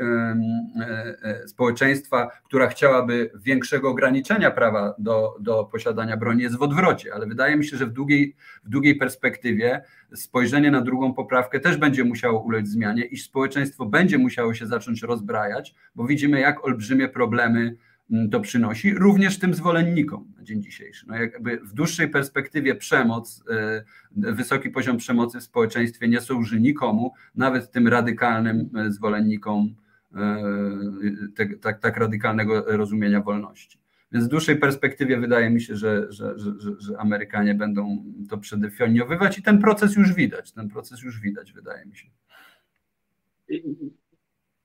społeczeństwa, która chciałaby większego ograniczenia prawa do, do posiadania broni, jest w odwrocie, ale wydaje mi się, że w długiej, w długiej perspektywie spojrzenie na drugą poprawkę też będzie musiało ulec zmianie i społeczeństwo będzie musiało się zacząć rozbrajać, bo widzimy, jak olbrzymie problemy to przynosi, również tym zwolennikom na dzień dzisiejszy. No jakby w dłuższej perspektywie przemoc, e, wysoki poziom przemocy w społeczeństwie nie służy nikomu, nawet tym radykalnym e, zwolennikom e, tak, tak radykalnego rozumienia wolności. Więc w dłuższej perspektywie wydaje mi się, że, że, że, że Amerykanie będą to przedefiniowywać i ten proces już widać. Ten proces już widać, wydaje mi się.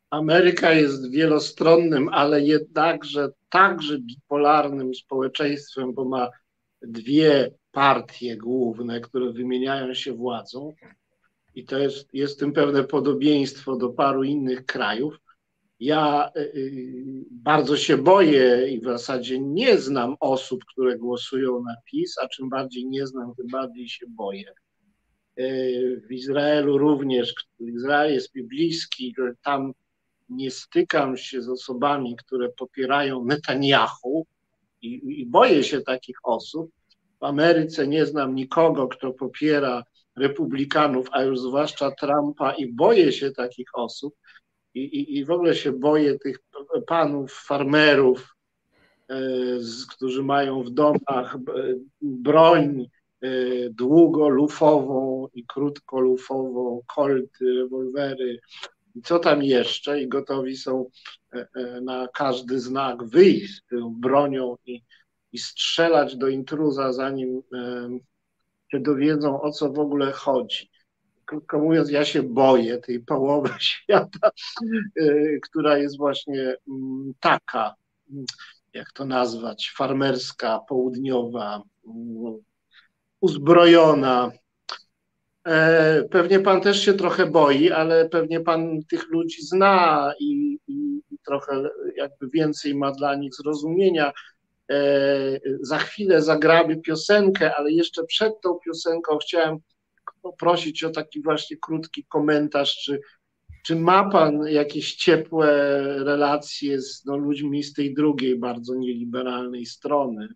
Ameryka jest wielostronnym, ale jednakże także bipolarnym społeczeństwem, bo ma dwie partie główne, które wymieniają się władzą. I to jest, jest w tym pewne podobieństwo do paru innych krajów. Ja y, y, bardzo się boję i w zasadzie nie znam osób, które głosują na PiS, a czym bardziej nie znam, tym bardziej się boję. Y, w Izraelu również, Izrael jest mi bliski, tam nie stykam się z osobami, które popierają Netanyahu i, i boję się takich osób. W Ameryce nie znam nikogo, kto popiera republikanów, a już zwłaszcza Trumpa i boję się takich osób i, i, i w ogóle się boję tych panów farmerów, którzy mają w domach broń długolufową i krótkolufową, kolty, rewolwery, co tam jeszcze, i gotowi są e, e, na każdy znak wyjść z tą bronią i, i strzelać do intruza, zanim się dowiedzą, o co w ogóle chodzi. Krótko mówiąc, ja się boję tej połowy świata, e, która jest właśnie mm, taka, jak to nazwać, farmerska, południowa, mm, uzbrojona, pewnie pan też się trochę boi, ale pewnie pan tych ludzi zna i, i, i trochę jakby więcej ma dla nich zrozumienia. E, za chwilę zagramy piosenkę, ale jeszcze przed tą piosenką chciałem poprosić o taki właśnie krótki komentarz, czy, czy ma pan jakieś ciepłe relacje z no, ludźmi z tej drugiej, bardzo nieliberalnej strony?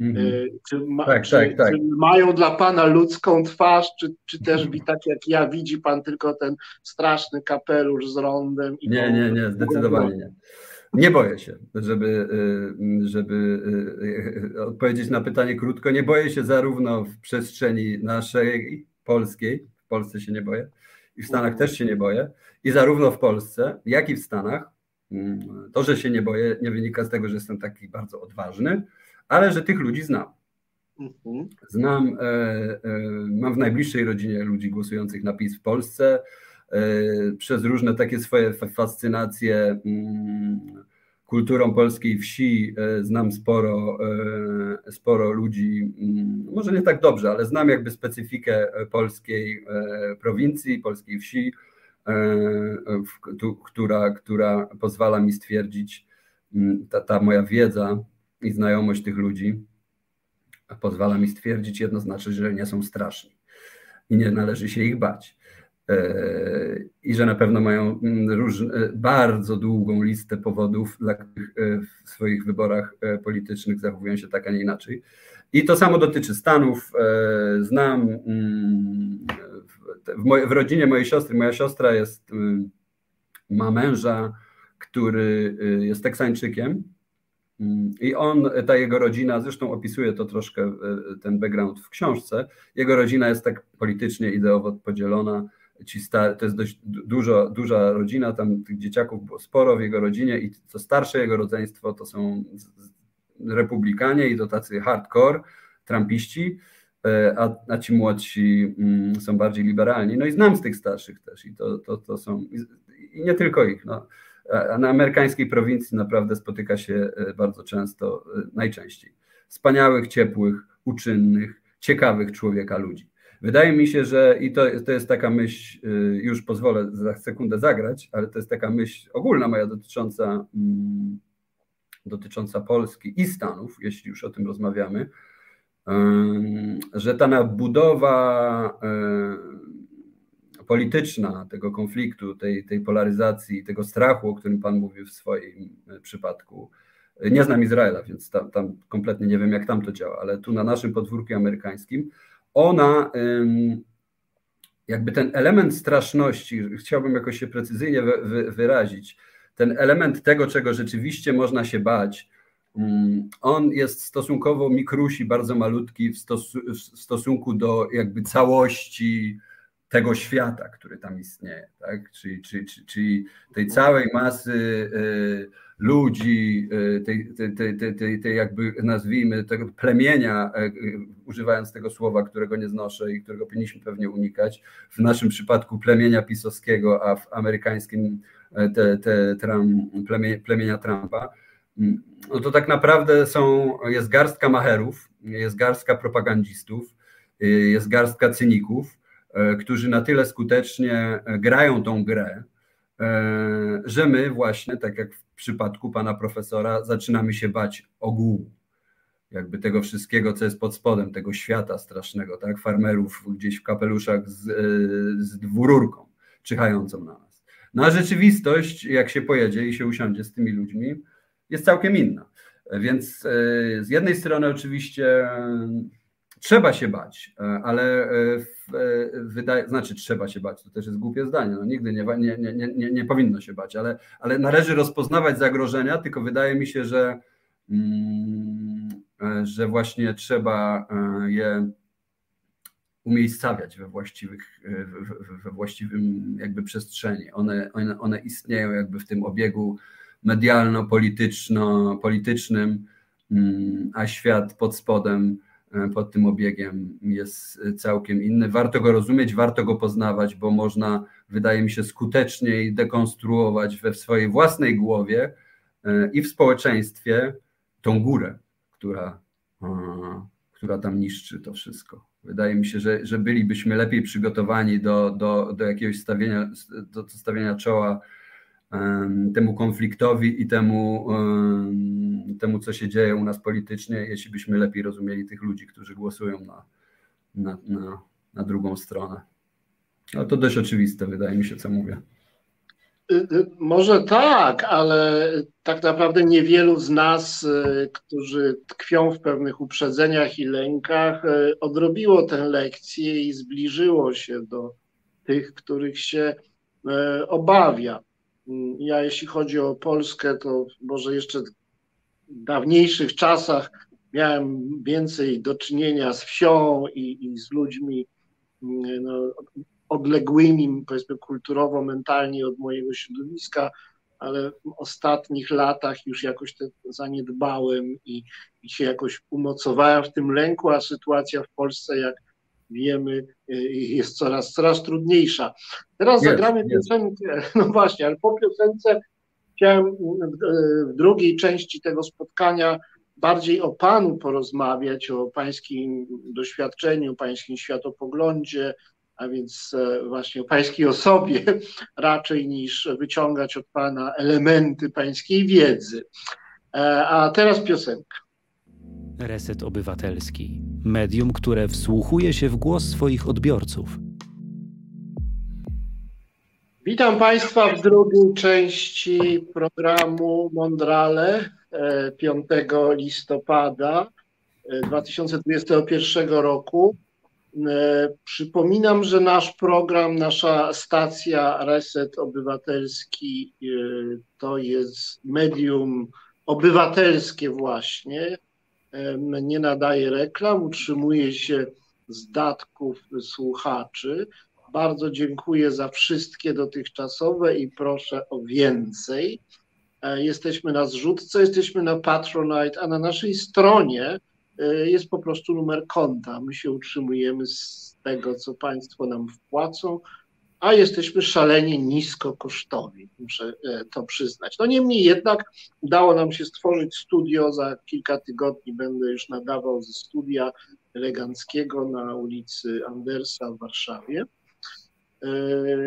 Mhm. E, czy, ma, tak, czy, tak, tak. czy, mają dla Pana ludzką twarz, czy, czy też tak jak ja widzi Pan tylko ten straszny kapelusz z rondem? nie, nie, nie, zdecydowanie nie. Nie boję się, żeby, y, żeby y, y, odpowiedzieć na pytanie krótko. Nie boję się zarówno w przestrzeni naszej polskiej, w Polsce się nie boję, i w Stanach też się nie boję, i zarówno w Polsce, jak i w Stanach. Mm, to, że się nie boję, nie wynika z tego, że jestem taki bardzo odważny, ale że tych ludzi znam. Mhm. Znam, e, e, mam w najbliższej rodzinie ludzi głosujących na PiS w Polsce. E, przez różne takie swoje fascynacje mm, kulturą polskiej wsi znam sporo, sporo ludzi, mm, może nie tak dobrze, ale znam jakby specyfikę polskiej prowincji, polskiej wsi, która, która pozwala mi stwierdzić, mm, ta, ta moja wiedza, i znajomość tych ludzi pozwala mi stwierdzić jednoznacznie, że nie są straszni i nie należy się ich bać. E, I że na pewno mają mm, róż, bardzo długą listę powodów, dla których e, w swoich wyborach e, politycznych zachowują się tak, a nie inaczej. I to samo dotyczy Stanów. Znam mm, w, w rodzinie mojej siostry, moja siostra jest, mm, ma męża, który jest Teksańczykiem I on, ta jego rodzina, zresztą opisuje to troszkę e, ten background w książce, jego rodzina jest tak politycznie, ideowo podzielona. Ci to jest dość dużo, duża rodzina, tam tych dzieciaków było sporo w jego rodzinie i co starsze jego rodzeństwo to są republikanie i to tacy hardcore, trumpiści, e, a, a ci młodsi mm, są bardziej liberalni. No i znam z tych starszych też i to, to, to są, i nie tylko ich, no na amerykańskiej prowincji naprawdę spotyka się e, bardzo często, e, najczęściej. Wspaniałych, ciepłych, uczynnych, ciekawych człowieka ludzi. Wydaje mi się, że i to, to jest taka myśl, e, już pozwolę za sekundę zagrać, ale to jest taka myśl ogólna moja dotycząca, mm, dotycząca Polski i Stanów, jeśli już o tym rozmawiamy, że ta nabudowa polityczna tego konfliktu, tej, tej polaryzacji, tego strachu, o którym Pan mówił w swoim e, przypadku. Nie znam Izraela, więc tam, tam kompletnie nie wiem, jak tam to działa, ale tu na naszym podwórku amerykańskim, ona jakby ten element straszności, chciałbym jakoś się precyzyjnie wyrazić, ten element tego, czego rzeczywiście można się bać, on jest stosunkowo mikrusi, bardzo malutki w stosunku do jakby całości tego świata, który tam istnieje, tak? czyli, czyli, czyli tej całej masy y, ludzi, y, tej, tej, tej, tej, tej jakby nazwijmy tego plemienia, y, używając tego słowa, którego nie znoszę i którego powinniśmy pewnie unikać, w naszym przypadku plemienia pisowskiego, a w amerykańskim te, te Trump, plemienia, Trumpa, mm, no to tak naprawdę są, jest garstka macherów, jest garstka propagandzistów, jest garstka cyników, E, którzy na tyle skutecznie e, grają tą grę, e, że my właśnie, tak jak w przypadku pana profesora, zaczynamy się bać ogółu. Jakby tego wszystkiego, co jest pod spodem, tego świata strasznego, tak? Farmerów gdzieś w kapeluszach z, z dwururką czyhającą na nas. No a rzeczywistość, jak się pojedzie i się usiądzie z tymi ludźmi, jest całkiem inna. Więc z jednej strony oczywiście Trzeba się bać, ale wydaje, znaczy trzeba się bać, to też jest głupie zdanie, no nigdy nie, nie, nie, nie, nie powinno się bać, ale, ale należy rozpoznawać zagrożenia, tylko wydaje mi się, że, mm, że właśnie trzeba je umiejscawiać we właściwych, we właściwym jakby przestrzeni. One, one, one istnieją jakby w tym obiegu medialno-polityczno-politycznym, mm, a świat pod spodem, e, pod tym obiegiem jest całkiem inny. Warto go rozumieć, warto go poznawać, bo można, wydaje mi się, skuteczniej dekonstruować we swojej własnej głowie e, i w społeczeństwie tą górę, która, e, która tam niszczy to wszystko. Wydaje mi się, że, że bylibyśmy lepiej przygotowani do, do, do jakiegoś stawienia, do, do stawienia czoła temu konfliktowi i temu, temu, co się dzieje u nas politycznie, jeśli byśmy lepiej rozumieli tych ludzi, którzy głosują na, na, na, na drugą stronę. Ale to dość oczywiste, wydaje mi się, co mówię. Y, y, może tak, ale tak naprawdę niewielu z nas, y, którzy tkwią w pewnych uprzedzeniach i lękach, odrobiło tę lekcję i zbliżyło się do tych, których się obawia. Mm, ja, jeśli chodzi o Polskę, to może jeszcze w dawniejszych czasach miałem więcej do czynienia z wsią i, i z ludźmi mm, no, odległymi, powiedzmy, kulturowo, mentalnie od mojego środowiska, ale w ostatnich latach już jakoś to zaniedbałem i, i się jakoś umocowałem w tym lęku, a sytuacja w Polsce, jak wiemy, y, jest coraz, coraz trudniejsza. Teraz jest, zagramy jest. piosenkę, no właśnie, ale po piosence chciałem w drugiej części tego spotkania bardziej o Panu porozmawiać, o Pańskim doświadczeniu, Pańskim światopoglądzie, a więc e, właśnie o Pańskiej osobie, raczej niż wyciągać od Pana elementy Pańskiej wiedzy. E, a teraz piosenka. Reset Obywatelski. Medium, które wsłuchuje się w głos swoich odbiorców. Witam Państwa w drugiej części programu Mondrale 5 e, listopada 2021 roku. E, przypominam, że nasz program, nasza stacja Reset Obywatelski e, to jest medium obywatelskie właśnie, nie nadaje reklam, utrzymuje się z datków słuchaczy. Bardzo dziękuję za wszystkie dotychczasowe i proszę o więcej. E, jesteśmy na zrzutce, jesteśmy na Patronite, a na naszej stronie e, jest po prostu numer konta. My się utrzymujemy z tego, co Państwo nam wpłacą a jesteśmy szalenie nisko kosztowi, muszę e, to przyznać. No niemniej jednak udało nam się stworzyć studio, za kilka tygodni będę już nadawał ze studia eleganckiego na ulicy Andersa w Warszawie. E,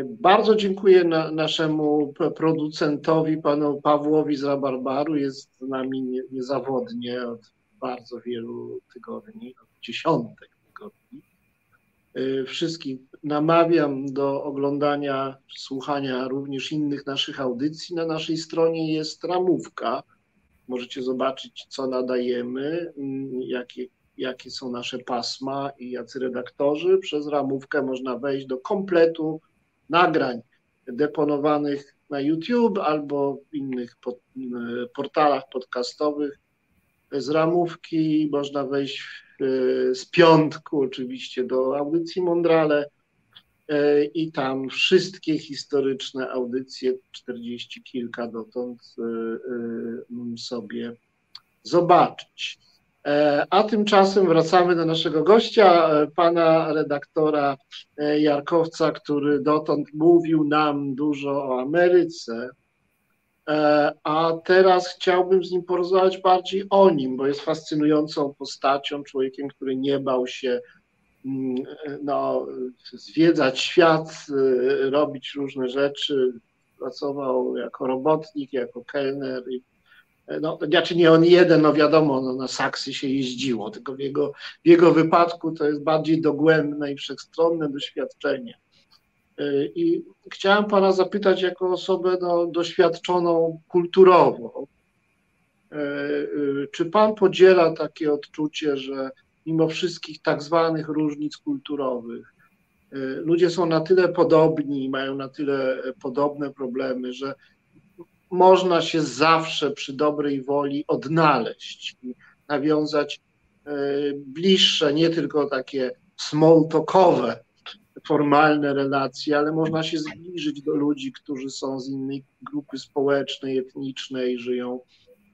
bardzo dziękuję na, naszemu producentowi, panu Pawłowi z Rabarbaru. Jest z nami niezawodnie od bardzo wielu tygodni, od dziesiątek tygodni. E, wszystkich namawiam do oglądania, słuchania również innych naszych audycji. Na naszej stronie jest ramówka. Możecie zobaczyć, co nadajemy, mm, jakie, jakie są nasze pasma i jacy redaktorzy. Przez ramówkę można wejść do kompletu nagrań deponowanych na YouTube albo w innych pod, portalach podcastowych. Z ramówki można wejść z piątku oczywiście do audycji Mondrale E, i tam wszystkie historyczne audycje, czterdzieści kilka dotąd, e, e, sobie zobaczyć. A tymczasem wracamy do naszego gościa, pana redaktora Jarkowca, który dotąd mówił nam dużo o Ameryce, a teraz chciałbym z nim porozmawiać bardziej o nim, bo jest fascynującą postacią, człowiekiem, który nie bał się Mm, no, zwiedzać świat, y, robić różne rzeczy. Pracował jako robotnik, jako kelner. No, znaczy nie on jeden, no wiadomo, no, na saksy się jeździło, tylko w jego, w jego wypadku to jest bardziej dogłębne i wszechstronne doświadczenie. Y, I chciałem pana zapytać, jako osobę no, doświadczoną kulturowo, y, czy pan podziela takie odczucie, że mimo wszystkich tak zwanych różnic kulturowych, ludzie są na tyle podobni, mają na tyle podobne problemy, że można się zawsze przy dobrej woli odnaleźć i nawiązać bliższe, nie tylko takie small talkowe, formalne relacje, ale można się zbliżyć do ludzi, którzy są z innej grupy społecznej, etnicznej, żyją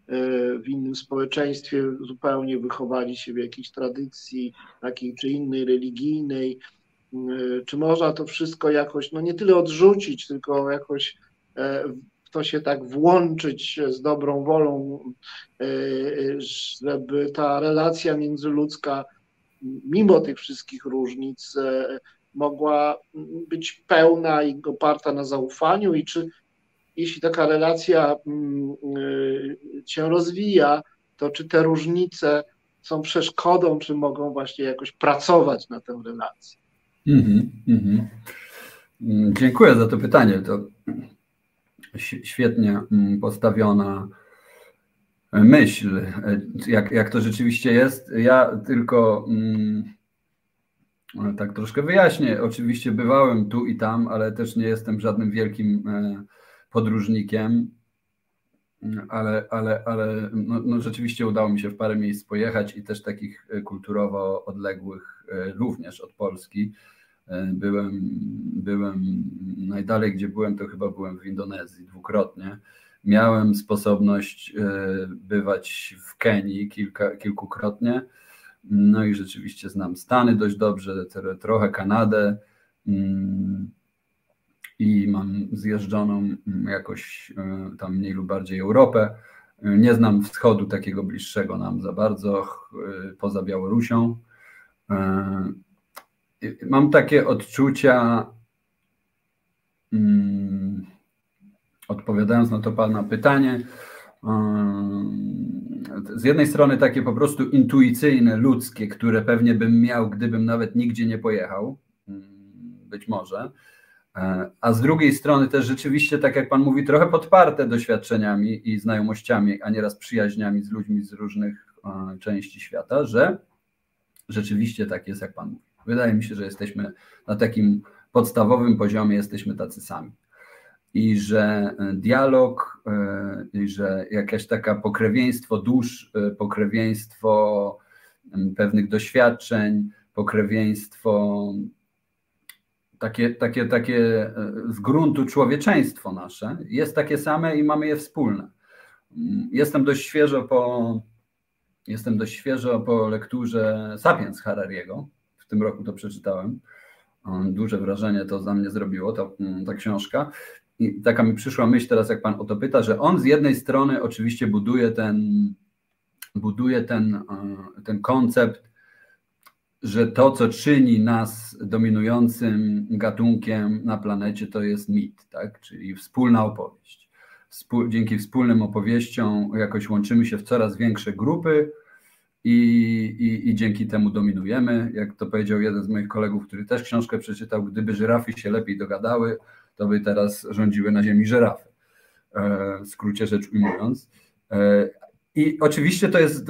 e, w innym społeczeństwie, zupełnie wychowali się w jakiejś tradycji takiej czy innej, religijnej. E, czy można to wszystko jakoś, no nie tyle odrzucić, tylko jakoś e, w to się tak włączyć z dobrą wolą, żeby ta relacja międzyludzka, mimo tych wszystkich różnic, mogła być pełna i oparta na zaufaniu i czy jeśli taka relacja mm, y, się rozwija, to czy te różnice są przeszkodą, czy mogą właśnie jakoś pracować na tę relację? Mm-hmm, mm-hmm. Dziękuję za to pytanie. To świetnie mm, postawiona myśl, jak, jak to rzeczywiście jest. Ja tylko tak troszkę wyjaśnię. Oczywiście bywałem tu i tam, ale też nie jestem żadnym wielkim e, podróżnikiem. Ale, ale, ale no, no rzeczywiście udało mi się w parę miejsc pojechać i też takich e, kulturowo odległych e, również od Polski. Byłem, byłem najdalej, gdzie byłem, to chyba byłem w Indonezji dwukrotnie. Miałem sposobność bywać w Kenii kilka, kilkukrotnie no i rzeczywiście znam Stany dość dobrze, trochę Kanadę mm, i mam zjeżdżoną jakoś e, tam mniej lub bardziej Europę. Nie znam wschodu takiego bliższego nam za bardzo, e, poza Białorusią. E, mam takie odczucia, mm, odpowiadając na to Pana pytanie, z jednej strony takie po prostu intuicyjne, ludzkie, które pewnie bym miał, gdybym nawet nigdzie nie pojechał, być może, e, a z drugiej strony też rzeczywiście, tak jak Pan mówi, trochę podparte doświadczeniami i znajomościami, a nieraz przyjaźniami z ludźmi z różnych e, części świata, że rzeczywiście tak jest, jak Pan mówi. Wydaje mi się, że jesteśmy na takim podstawowym poziomie, jesteśmy tacy sami i że e, dialog, e, i że jakieś taka pokrewieństwo dusz, e, pokrewieństwo pewnych doświadczeń, pokrewieństwo takie, takie, takie z gruntu człowieczeństwo nasze jest takie same i mamy je wspólne. Mm, jestem dość świeżo po, jestem dość świeżo po lekturze Sapiens Harariego. W tym roku to przeczytałem. Duże wrażenie to za mnie zrobiło, ta, mm, ta książka. I taka mi przyszła myśl teraz, jak Pan o to pyta, że on z jednej strony oczywiście buduje ten, buduje ten, e, ten koncept, że to, co czyni nas dominującym gatunkiem na planecie, to jest mit, tak? czyli wspólna opowieść. dzięki wspólnym opowieściom jakoś łączymy się w coraz większe grupy i, i, i dzięki temu dominujemy. Jak to powiedział jeden z moich kolegów, który też książkę przeczytał, gdyby żyrafy się lepiej dogadały, to by teraz rządziły na ziemi żyrafy, e, w skrócie rzecz ujmując. E, I oczywiście to jest,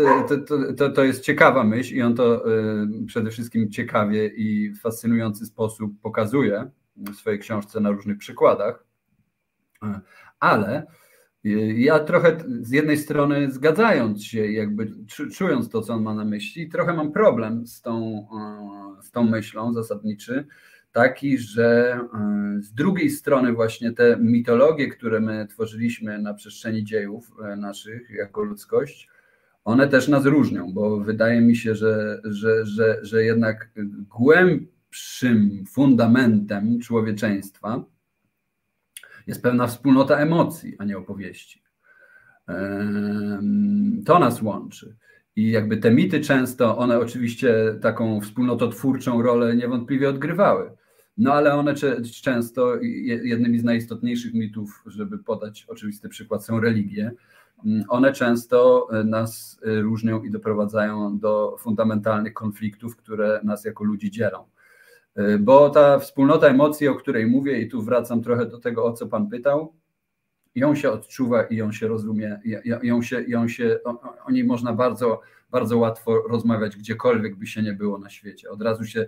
to, to, to jest ciekawa myśl i on to e, przede wszystkim ciekawie i w fascynujący sposób pokazuje w swojej książce na różnych przykładach, ale ja trochę z jednej strony zgadzając się, jakby czując to, co on ma na myśli, trochę mam problem z tą, z tą myślą zasadniczy, taki, że e, z drugiej strony właśnie te mitologie, które my tworzyliśmy na przestrzeni dziejów e, naszych jako ludzkość, one też nas różnią, bo wydaje mi się, że, że, że, że jednak głębszym fundamentem człowieczeństwa jest pewna wspólnota emocji, a nie opowieści. To nas łączy. I jakby te mity często, one oczywiście taką wspólnototwórczą rolę niewątpliwie odgrywały. No ale one często, jednymi z najistotniejszych mitów, żeby podać oczywisty przykład, są religie. Mm, one często e, nas e, różnią i doprowadzają do fundamentalnych konfliktów, które nas jako ludzi dzielą. E, bo ta wspólnota emocji, o której mówię, i tu wracam trochę do tego, o co Pan pytał, ją się odczuwa i ją się rozumie, ją się, ją się, o, o niej można bardzo bardzo łatwo rozmawiać gdziekolwiek by się nie było na świecie. Od razu się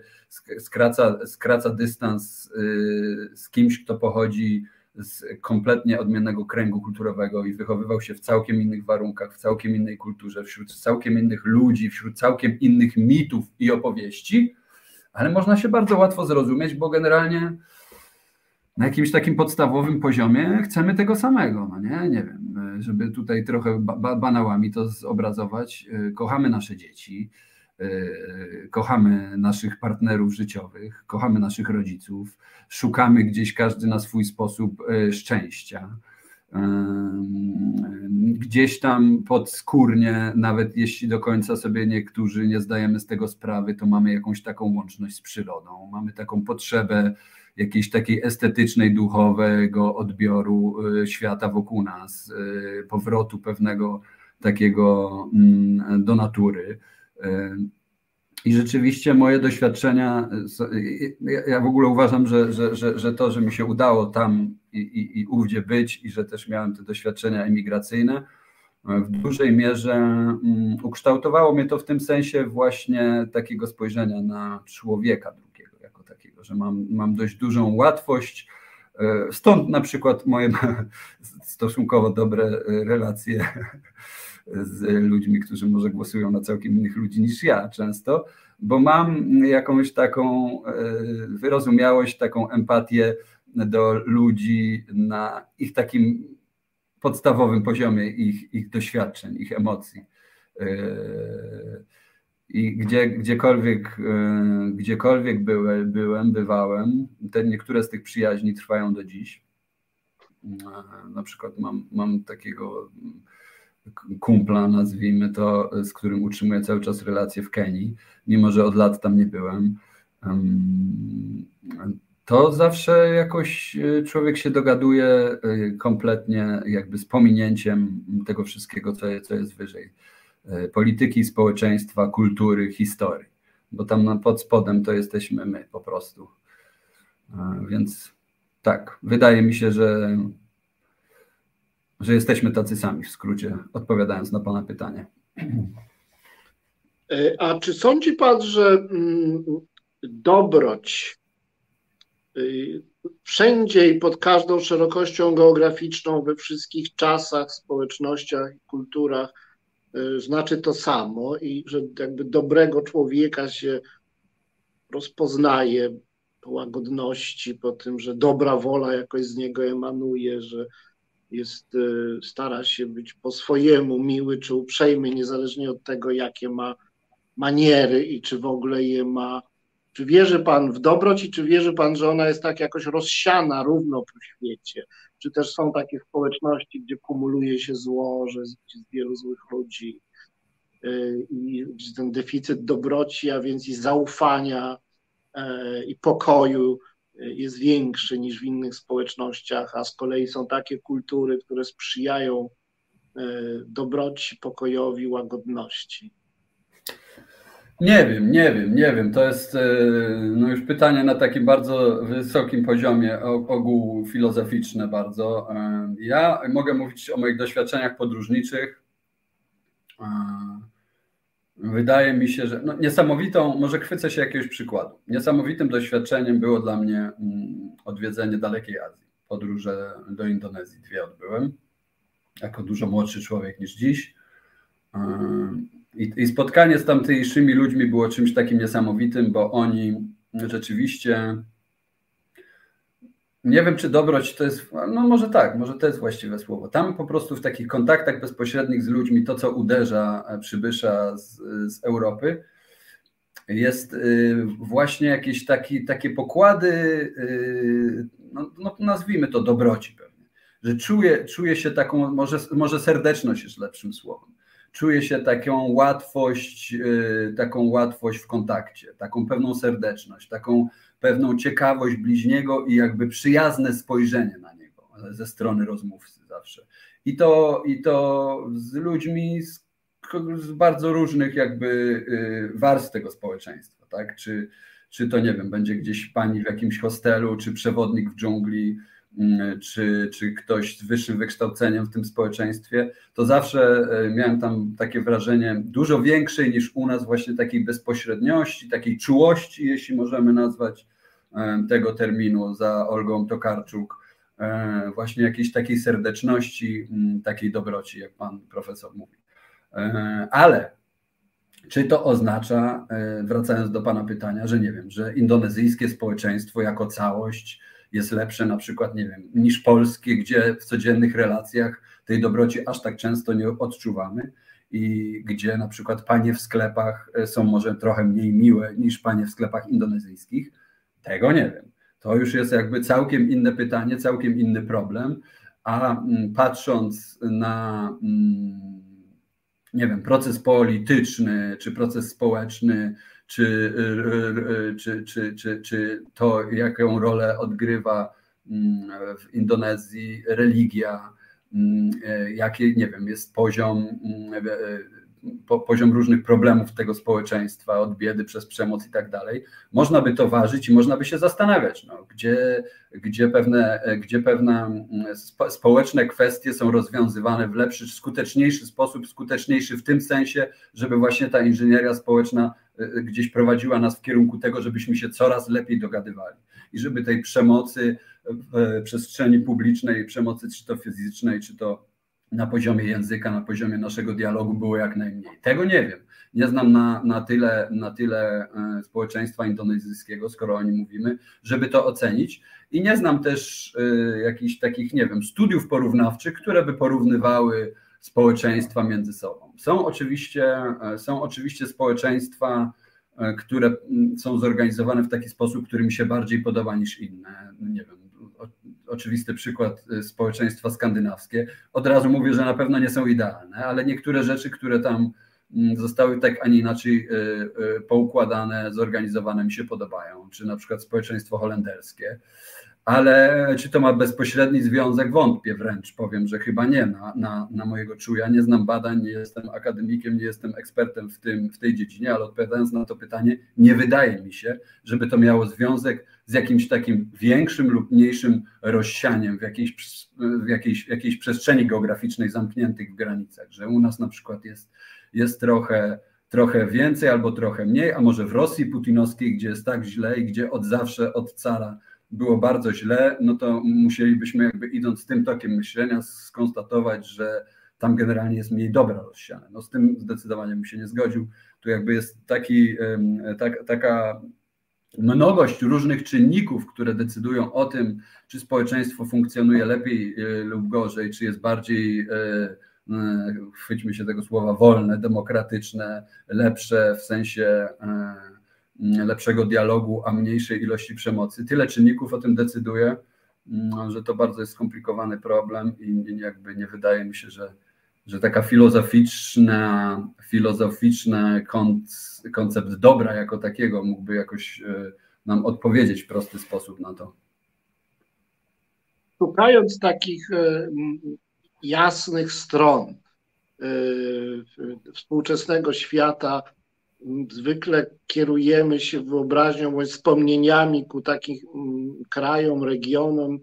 skraca, skraca dystans y, z kimś, kto pochodzi z kompletnie odmiennego kręgu kulturowego i wychowywał się w całkiem innych warunkach, w całkiem innej kulturze, wśród całkiem innych ludzi, wśród całkiem innych mitów i opowieści, ale można się bardzo łatwo zrozumieć, bo generalnie na jakimś takim podstawowym poziomie chcemy tego samego, no nie? Nie wiem, żeby tutaj trochę banałami to zobrazować. Kochamy nasze dzieci, kochamy naszych partnerów życiowych, kochamy naszych rodziców, szukamy gdzieś każdy na swój sposób e, szczęścia. Gdzieś tam podskórnie, nawet jeśli do końca sobie niektórzy nie zdajemy z tego sprawy, to mamy jakąś taką łączność z przyrodą, mamy taką potrzebę jakiejś takiej estetycznej, duchowego odbioru e, świata wokół nas, e, powrotu pewnego takiego mm, do natury. I rzeczywiście moje doświadczenia, ja w ogóle uważam, że, że, że, że to, że mi się udało tam i, i, i ówdzie być i że też miałem te doświadczenia emigracyjne, w dużej mierze mm, ukształtowało mnie to w tym sensie właśnie takiego spojrzenia na człowieka drugiego takiego, że mam, mam dość dużą łatwość. E, stąd na przykład moje stosunkowo dobre e, relacje z ludźmi, którzy może głosują na całkiem innych ludzi niż ja często, bo mam jakąś taką e, wyrozumiałość, taką empatię do ludzi na ich takim podstawowym poziomie ich, ich doświadczeń, ich emocji. E, I gdzie, gdziekolwiek, e, gdziekolwiek byłem, bywałem, te niektóre z tych przyjaźni trwają do dziś. Na przykład mam, mam takiego kumpla, nazwijmy to, z którym utrzymuję cały czas relacje w Kenii, mimo że od lat tam nie byłem. To zawsze jakoś y, człowiek się dogaduje kompletnie, jakby z pominięciem tego wszystkiego, co co jest wyżej. Y, polityki, społeczeństwa, kultury, historii, bo tam pod spodem to jesteśmy my po prostu. Więc tak, wydaje mi się, że że jesteśmy tacy sami, w skrócie, odpowiadając na Pana pytanie. E, a czy sądzi Pan, że mm, dobroć y, wszędzie i pod każdą szerokością geograficzną, we wszystkich czasach, społecznościach i kulturach znaczy to samo i że jakby dobrego człowieka się rozpoznaje po łagodności, po tym, że dobra wola jakoś z niego emanuje, że jest, y, stara się być po swojemu miły czy uprzejmy, niezależnie od tego, jakie ma maniery i czy w ogóle je ma. Czy wierzy Pan w dobroć i czy wierzy Pan, że ona jest tak jakoś rozsiana równo po świecie? Czy też są takie społeczności, gdzie kumuluje się zło, że jest wielu złych ludzi y, i ten deficyt dobroci, a więc i zaufania y, i pokoju jest większy niż w innych społecznościach, a z kolei są takie kultury, które sprzyjają e, dobroci, pokojowi, łagodności. Nie wiem, nie wiem, nie wiem. To jest e, no już pytanie na takim bardzo wysokim poziomie, ogół filozoficzne bardzo. E, ja mogę mówić o moich doświadczeniach podróżniczych. Wydaje mi się, że no, niesamowitą, może chwycę się jakiegoś przykładu. Niesamowitym doświadczeniem było dla mnie mm, odwiedzenie dalekiej Azji. Podróże do Indonezji dwie odbyłem, jako dużo młodszy człowiek niż dziś. I, I, spotkanie z tamtejszymi ludźmi było czymś takim niesamowitym, bo oni rzeczywiście nie wiem, czy dobroć to jest, no może tak, może to jest właściwe słowo. Tam po prostu w takich kontaktach bezpośrednich z ludźmi, to co uderza e, przybysza z, z Europy, jest y, właśnie jakieś taki, takie pokłady, y, no, no, nazwijmy to dobroci pewnie, że czuje, czuje się taką, może, może serdeczność jest lepszym słowem, czuje się taką łatwość, y, taką łatwość w kontakcie, taką pewną serdeczność, taką pewną ciekawość bliźniego i jakby przyjazne spojrzenie na niego ze strony rozmówcy zawsze. I to, i to z ludźmi z, z bardzo różnych jakby y, warstw tego społeczeństwa, tak? Czy, czy to nie wiem, będzie gdzieś pani w jakimś hostelu, czy przewodnik w dżungli, czy, czy ktoś z wyższym wykształceniem w tym społeczeństwie, to zawsze miałem tam takie wrażenie dużo większej niż u nas właśnie takiej bezpośredniości, takiej czułości, jeśli możemy nazwać tego terminu za Olgą Tokarczuk, właśnie jakiejś takiej serdeczności, mm, takiej dobroci, jak pan profesor mówi. Ale czy to oznacza, e, wracając do Pana pytania, że nie wiem, że indonezyjskie społeczeństwo jako całość jest lepsze na przykład, nie wiem, niż polskie, gdzie w codziennych relacjach tej dobroci aż tak często nie odczuwamy i gdzie na przykład panie w sklepach e, są może trochę mniej miłe niż panie w sklepach indonezyjskich? Tego nie wiem. To już jest jakby całkiem inne pytanie, całkiem inny problem, a mm, patrząc na mm, nie wiem, proces polityczny, czy proces społeczny, czy, y, y, czy, czy, czy, czy to, jaką rolę odgrywa mm, w Indonezji religia, mm, e, jaki, nie wiem, jest poziom mm, e, poziom różnych problemów tego społeczeństwa, od biedy przez przemoc i tak dalej, można by to ważyć i można by się zastanawiać, no, gdzie, gdzie, pewne, gdzie pewne mm, społeczne kwestie są rozwiązywane w lepszy, skuteczniejszy sposób, skuteczniejszy w tym sensie, żeby właśnie ta inżynieria społeczna y, y, gdzieś prowadziła nas w kierunku tego, żebyśmy się coraz lepiej dogadywali. I żeby tej przemocy w przestrzeni publicznej, przemocy czy to fizycznej, czy to na poziomie języka, na poziomie naszego dialogu było jak najmniej. Tego nie wiem. Nie znam na, na, tyle, na tyle e, społeczeństwa indonezyjskiego, skoro o nim mówimy, żeby to ocenić. I nie znam też y, jakichś takich, nie wiem, studiów porównawczych, które by porównywały społeczeństwa między sobą. Są oczywiście, są oczywiście społeczeństwa, które są zorganizowane w taki sposób, który mi się bardziej podoba niż inne. Nie wiem, oczywisty przykład y, społeczeństwa skandynawskie. Od razu mówię, że na pewno nie są idealne, ale niektóre rzeczy, które tam mm, zostały tak, a nie inaczej y, y, poukładane, zorganizowane mi się podobają, czy na przykład społeczeństwo holenderskie ale czy to ma bezpośredni związek? Wątpię wręcz, powiem, że chyba nie na, na, na mojego czuja. Nie znam badań, nie jestem akademikiem, nie jestem ekspertem w, tym, w tej dziedzinie, ale odpowiadając na to pytanie, nie wydaje mi się, żeby to miało związek z jakimś takim większym lub mniejszym rozsianiem w jakiejś, w jakiejś, w jakiejś przestrzeni geograficznej zamkniętych w granicach, że u nas na przykład jest, jest trochę trochę więcej albo trochę mniej, a może w Rosji putinowskiej, gdzie jest tak źle i gdzie od zawsze, od cara było bardzo źle, no to musielibyśmy jakby idąc tym tokiem myślenia skonstatować, że tam generalnie jest mniej dobra rozsiane. No z tym zdecydowanie bym się nie zgodził. Tu jakby jest taki, tak, taka mnogość różnych czynników, które decydują o tym, czy społeczeństwo funkcjonuje lepiej e, lub gorzej, czy jest bardziej, e, e, chwyćmy się tego słowa, wolne, demokratyczne, lepsze w sensie lepszego dialogu, a mniejszej ilości przemocy. Tyle czynników o tym decyduje, mm, że to bardzo jest skomplikowany problem i jakby nie wydaje mi się, że, że taka filozoficzna, filozoficzny koncept dobra jako takiego mógłby jakoś e, nam odpowiedzieć w prosty sposób na to. Szukając takich e, jasnych stron e, współczesnego świata, zwykle kierujemy się wyobraźnią bądź wspomnieniami ku takim mm, krajom, regionom,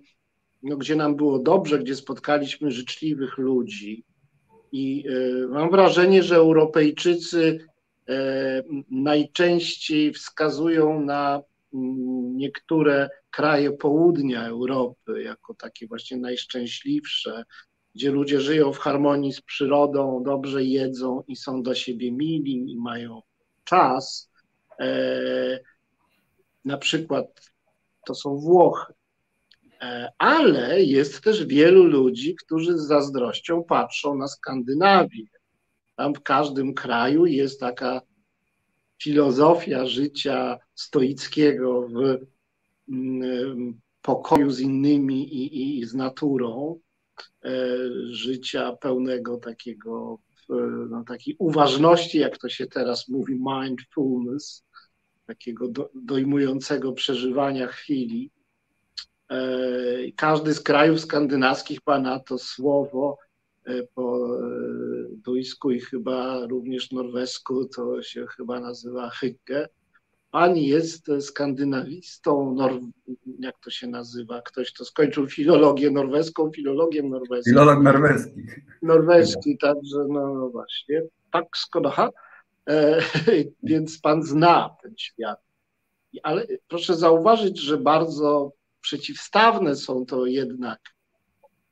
no, gdzie nam było dobrze, gdzie spotkaliśmy życzliwych ludzi. I y, mam wrażenie, że Europejczycy y, najczęściej wskazują na y, niektóre kraje południa Europy jako takie właśnie najszczęśliwsze, gdzie ludzie żyją w harmonii z przyrodą, dobrze jedzą i są do siebie mili i mają czas, e, na przykład to są Włochy, e, ale jest też wielu ludzi, którzy z zazdrością patrzą na Skandynawię. Tam w każdym kraju jest taka filozofia życia stoickiego w mm, pokoju z innymi i, i z naturą, e, życia pełnego takiego no, takiej uważności, jak to się teraz mówi, mindfulness, takiego do, dojmującego przeżywania chwili. E, każdy z krajów skandynawskich ma na to słowo e, po e, duńsku i chyba również norwesku to się chyba nazywa hygge. Pani jest skandynawistą, nor... jak to się nazywa? Ktoś, kto skończył filologię norweską, filologiem norweskim. Filolog norweski. Norweski, także no, no właśnie. Tak, skoda. E, więc pan zna ten świat. Ale proszę zauważyć, że bardzo przeciwstawne są to jednak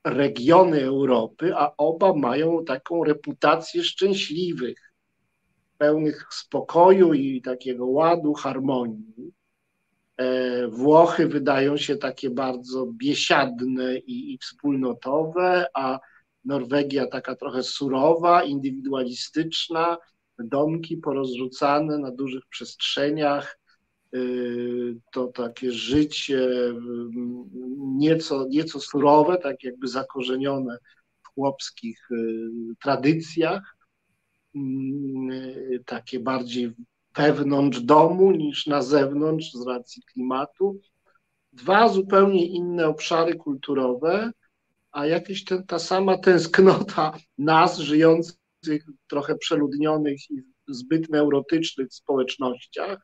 regiony Europy, a oba mają taką reputację szczęśliwych, pełnych spokoju i takiego ładu, harmonii. E, Włochy wydają się takie bardzo biesiadne i, i wspólnotowe, a Norwegia taka trochę surowa, indywidualistyczna, domki porozrzucane na dużych przestrzeniach, to takie życie nieco, nieco surowe, tak jakby zakorzenione w chłopskich y, tradycjach, y, takie bardziej wewnątrz domu niż na zewnątrz z racji klimatu. Dwa zupełnie inne obszary kulturowe, a jakieś ten, ta sama tęsknota nas żyjących trochę przeludnionych i zbyt neurotycznych społecznościach,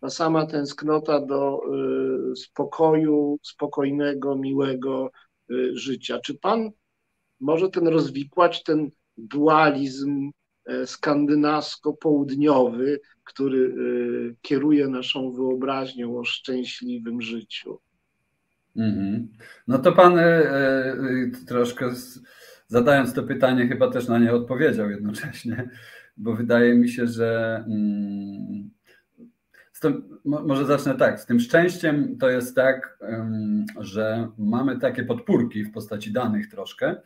ta sama tęsknota do y, spokoju, spokojnego, miłego y, życia. Czy pan może ten rozwikłać, ten dualizm e, skandynawsko-południowy, który y, kieruje naszą wyobraźnią o szczęśliwym życiu? Mm -hmm. No to pan y, y, troszkę zadając to pytanie, chyba też na nie odpowiedział jednocześnie, bo wydaje mi się, że. Mm, tym, może zacznę tak. Z tym szczęściem to jest tak, że mamy takie podpórki w postaci danych troszkę,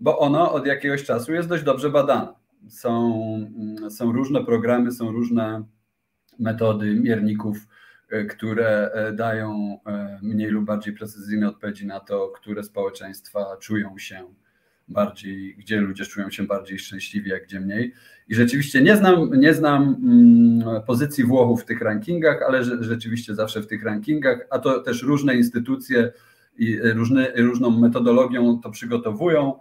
bo ono od jakiegoś czasu jest dość dobrze badane. Są, mm, są różne programy, są różne metody mierników, e, które e, dają e, mniej lub bardziej precyzyjne odpowiedzi na to, które społeczeństwa czują się bardziej, gdzie ludzie czują się bardziej szczęśliwi, a gdzie mniej. I rzeczywiście nie znam, nie znam mm, pozycji Włochów w tych rankingach, ale rzeczywiście zawsze w tych rankingach, a to też różne instytucje i różne, różną metodologią to przygotowują.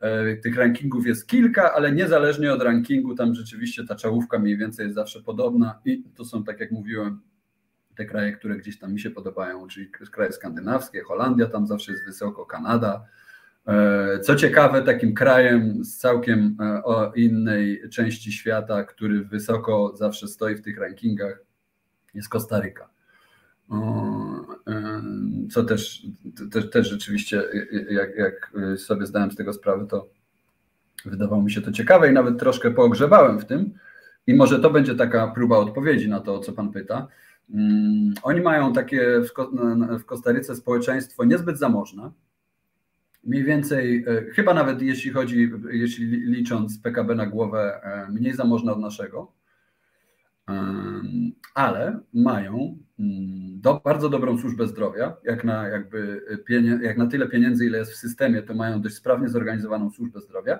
E, tych rankingów jest kilka, ale niezależnie od rankingu, tam rzeczywiście ta czołówka mniej więcej jest zawsze podobna i to są, tak jak mówiłem, te kraje, które gdzieś tam mi się podobają, czyli kraje skandynawskie, Holandia tam zawsze jest wysoko, Kanada, co ciekawe, takim krajem z całkiem e, innej części świata, który wysoko zawsze stoi w tych rankingach, jest Kostaryka. E, co też, też, też rzeczywiście, jak, jak sobie zdałem z tego sprawę, to wydawało mi się to ciekawe i nawet troszkę pogrzebałem w tym. I może to będzie taka próba odpowiedzi na to, o co Pan pyta. Mm, oni mają takie w Kostaryce społeczeństwo niezbyt zamożne, mniej więcej, e, chyba nawet jeśli chodzi, jeśli licząc PKB na głowę, e, mniej zamożne od naszego, ale mają mm, do, bardzo dobrą służbę zdrowia, jak na, jakby jak na tyle pieniędzy, ile jest w systemie, to mają dość sprawnie zorganizowaną służbę zdrowia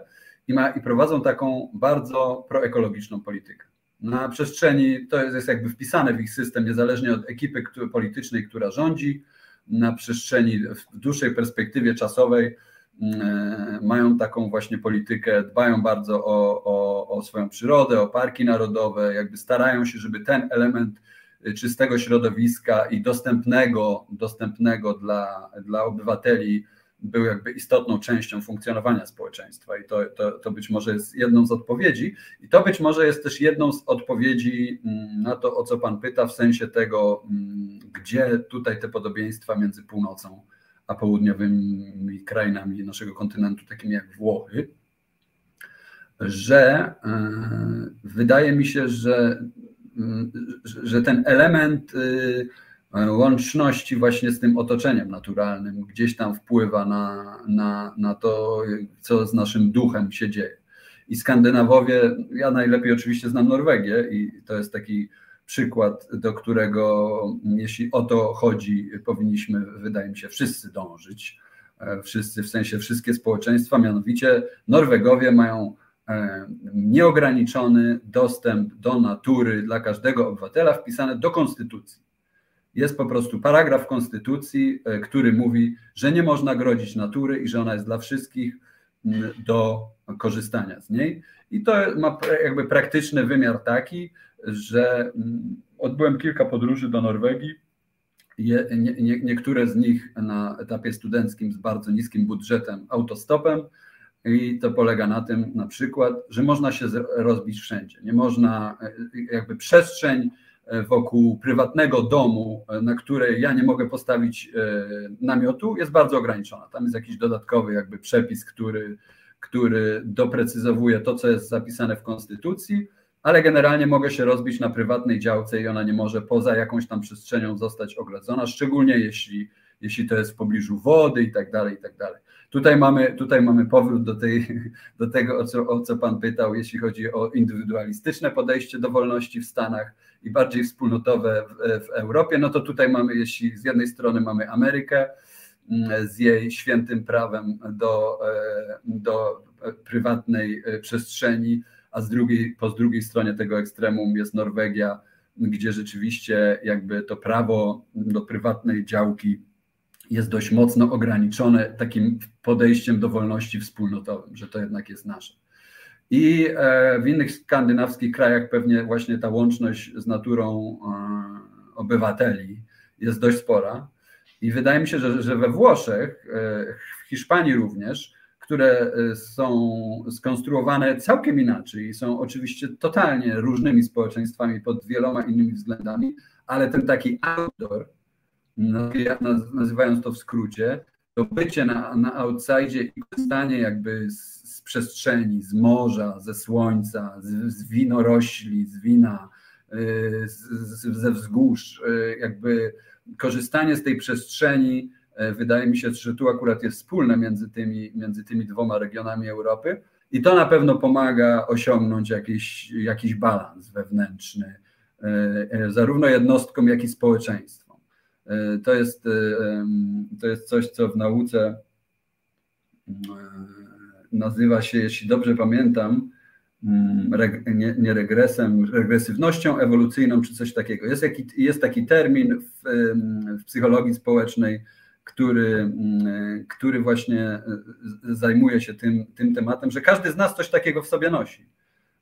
i, ma, i prowadzą taką bardzo proekologiczną politykę. Na przestrzeni, to jest, jest jakby wpisane w ich system, niezależnie od ekipy politycznej, która rządzi, na przestrzeni, w dłuższej perspektywie czasowej mm, mają taką właśnie politykę, dbają bardzo o, o, o swoją przyrodę, o parki narodowe, jakby starają się, żeby ten element czystego środowiska i dostępnego, dostępnego dla, dla obywateli był jakby istotną częścią funkcjonowania społeczeństwa i to, to, to być może jest jedną z odpowiedzi. I to być może jest też jedną z odpowiedzi mm, na to, o co Pan pyta, w sensie tego, mm, gdzie tutaj te podobieństwa między północą a południowymi krainami naszego kontynentu, takimi jak Włochy, że e, wydaje mi się, że, mm, że ten element y, łączności właśnie z tym otoczeniem naturalnym, gdzieś tam wpływa na, na, na to, co z naszym duchem się dzieje. I Skandynawowie, ja najlepiej oczywiście znam Norwegię i to jest taki przykład, do którego, jeśli o to chodzi, powinniśmy, wydaje mi się, wszyscy dążyć. E, wszyscy, w sensie wszystkie społeczeństwa, mianowicie Norwegowie mają e, nieograniczony dostęp do natury dla każdego obywatela wpisane do konstytucji jest po prostu paragraf Konstytucji, e, który mówi, że nie można grodzić natury i że ona jest dla wszystkich do korzystania z niej. I to ma jakby praktyczny wymiar taki, że odbyłem kilka podróży do Norwegii. Nie, nie, niektóre z nich na etapie studenckim z bardzo niskim budżetem autostopem. I to polega na tym na przykład, że można się rozbić wszędzie. Nie można, e, jakby przestrzeń wokół prywatnego domu, e, na której ja nie mogę postawić namiotu, jest bardzo ograniczona. Tam jest jakiś dodatkowy jakby przepis, który, który doprecyzowuje to, co jest zapisane w Konstytucji, ale generalnie mogę się rozbić na prywatnej działce i ona nie może poza jakąś tam przestrzenią zostać ogrodzona, szczególnie jeśli, jeśli to jest w pobliżu wody i tak dalej, i tak dalej. Tutaj mamy, tutaj mamy powrót do, tej, do tego, o co, o co Pan pytał, jeśli chodzi o indywidualistyczne podejście do wolności w Stanach i bardziej wspólnotowe w, w Europie. No to tutaj mamy, jeśli z jednej strony mamy Amerykę mm, z jej świętym prawem do, e, do prywatnej e, przestrzeni, a z drugiej, po z drugiej stronie tego ekstremum jest Norwegia, gdzie rzeczywiście jakby to prawo do prywatnej działki jest dość mocno ograniczone takim podejściem do wolności wspólnotowym, że to jednak jest nasze. I e, w innych skandynawskich krajach pewnie właśnie ta łączność z naturą e, obywateli jest dość spora. I wydaje mi się, że, że we Włoszech, e, w Hiszpanii również, które są skonstruowane całkiem inaczej i są oczywiście totalnie różnymi społeczeństwami pod wieloma innymi względami, ale ten taki outdoor, nazywając to w skrócie, to bycie na, na outside i korzystanie jakby z, przestrzeni, z morza, ze słońca, z, z winorośli, z wina, y, z, ze wzgórz, y, jakby korzystanie z tej przestrzeni, y, wydaje mi się, że tu akurat jest wspólne między tymi, między tymi dwoma regionami Europy i to na pewno pomaga osiągnąć jakiś, jakiś balans wewnętrzny, zarówno jednostkom, jak i społeczeństwu. E, to jest, to jest coś, co w nauce nazywa się, jeśli dobrze pamiętam, mm, nie, nie, regresem, regresywnością ewolucyjną, czy coś takiego. Jest, jaki, jest taki termin w, w, psychologii społecznej, który, mm, który właśnie zajmuje się tym, tym tematem, że każdy z nas coś takiego w sobie nosi.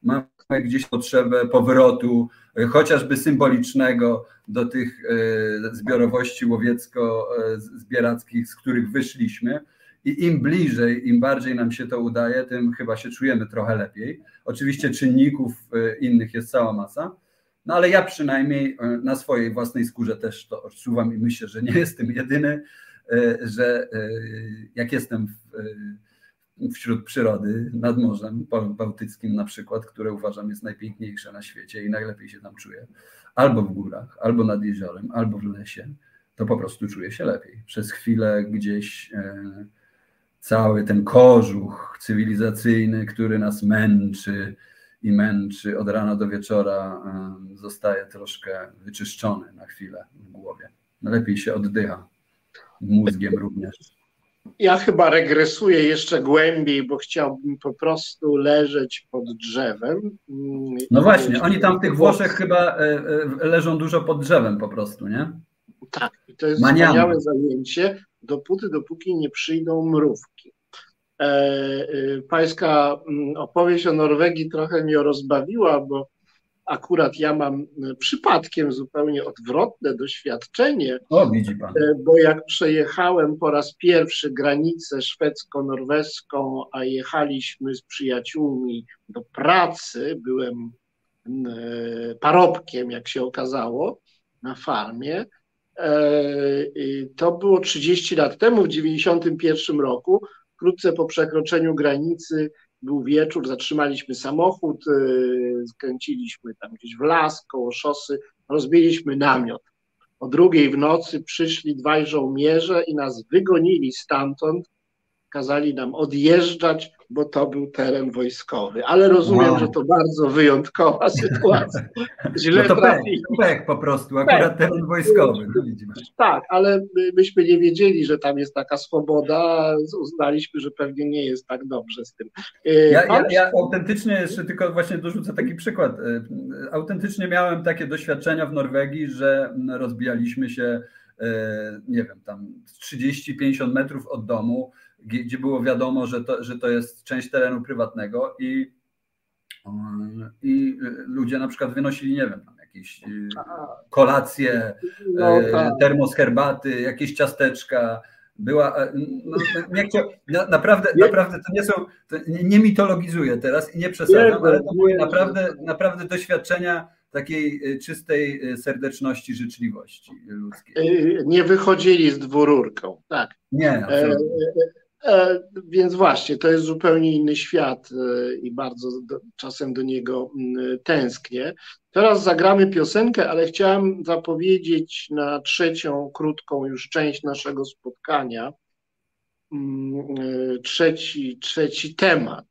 Mamy gdzieś potrzebę powrotu, chociażby symbolicznego, do tych e, zbiorowości łowiecko-zbierackich, z których wyszliśmy. I im bliżej, im bardziej nam się to udaje, tym chyba się czujemy trochę lepiej. Oczywiście czynników e, innych jest cała masa, no ale ja przynajmniej e, na swojej własnej skórze też to odczuwam i myślę, że nie jestem jedyny, że jak jestem wśród przyrody nad Morzem Bałtyckim na przykład, które uważam jest najpiękniejsze na świecie i najlepiej się tam czuję, albo w górach, albo nad jeziorem, albo w lesie, to po prostu czuję się lepiej. Przez chwilę gdzieś e, cały ten kożuch cywilizacyjny, który nas męczy i męczy od rana do wieczora, zostaje troszkę wyczyszczony na chwilę w głowie. Lepiej się oddycha mózgiem również. Ja chyba regresuję jeszcze głębiej, bo chciałbym po prostu leżeć pod drzewem. No właśnie, oni tam w tych Włoszech chyba e, e, leżą dużo pod drzewem po prostu, nie? Tak, i to jest Maniamy. wspaniałe zajęcie, dopóty, dopóki nie przyjdą mrówki. E, pańska mm, opowieść o Norwegii trochę mnie rozbawiła, bo akurat ja mam e, przypadkiem zupełnie odwrotne doświadczenie. O, widzi pan. E, bo jak przejechałem po raz pierwszy granicę szwedzko-norweską, a jechaliśmy z przyjaciółmi do pracy, byłem e, parobkiem, jak się okazało, na farmie. To było 30 lat temu, w 91 roku, wkrótce po przekroczeniu granicy był wieczór, zatrzymaliśmy samochód, y, skręciliśmy tam gdzieś w las koło szosy, rozbiliśmy namiot. O drugiej w nocy przyszli dwaj żołnierze i nas wygonili stamtąd, kazali nam odjeżdżać bo to był teren wojskowy. Ale rozumiem, wow. że to bardzo wyjątkowa sytuacja. Źle no to pek, pek po prostu, akurat pek. teren wojskowy. No tak, ale myśmy nie wiedzieli, że tam jest taka swoboda. Uznaliśmy, że pewnie nie jest tak dobrze z tym. E, ja, ja, ja autentycznie jeszcze tylko właśnie dorzucę taki przykład. E, autentycznie miałem takie doświadczenia w Norwegii, że rozbijaliśmy się, e, nie wiem, tam 30-50 metrów od domu gdzie było wiadomo, że to, że to jest część terenu prywatnego i I ludzie na przykład wynosili, nie wiem, jakieś kolacje, no, tak. termos herbaty, jakieś ciasteczka, była, e, no, naprawdę, naprawdę to nie są, to nie mitologizuję teraz i nie przesadzam, ale to były naprawdę, naprawdę doświadczenia takiej e, czystej e, serdeczności, życzliwości ludzkiej. Nie wychodzili z dwururką, tak. Nie, absolutnie. E, więc właśnie, to jest zupełnie inny świat e, i bardzo czasem do niego mm, tęsknię. Teraz zagramy piosenkę, ale chciałem zapowiedzieć na trzecią, krótką już część naszego spotkania mm, e, trzeci, trzeci temat,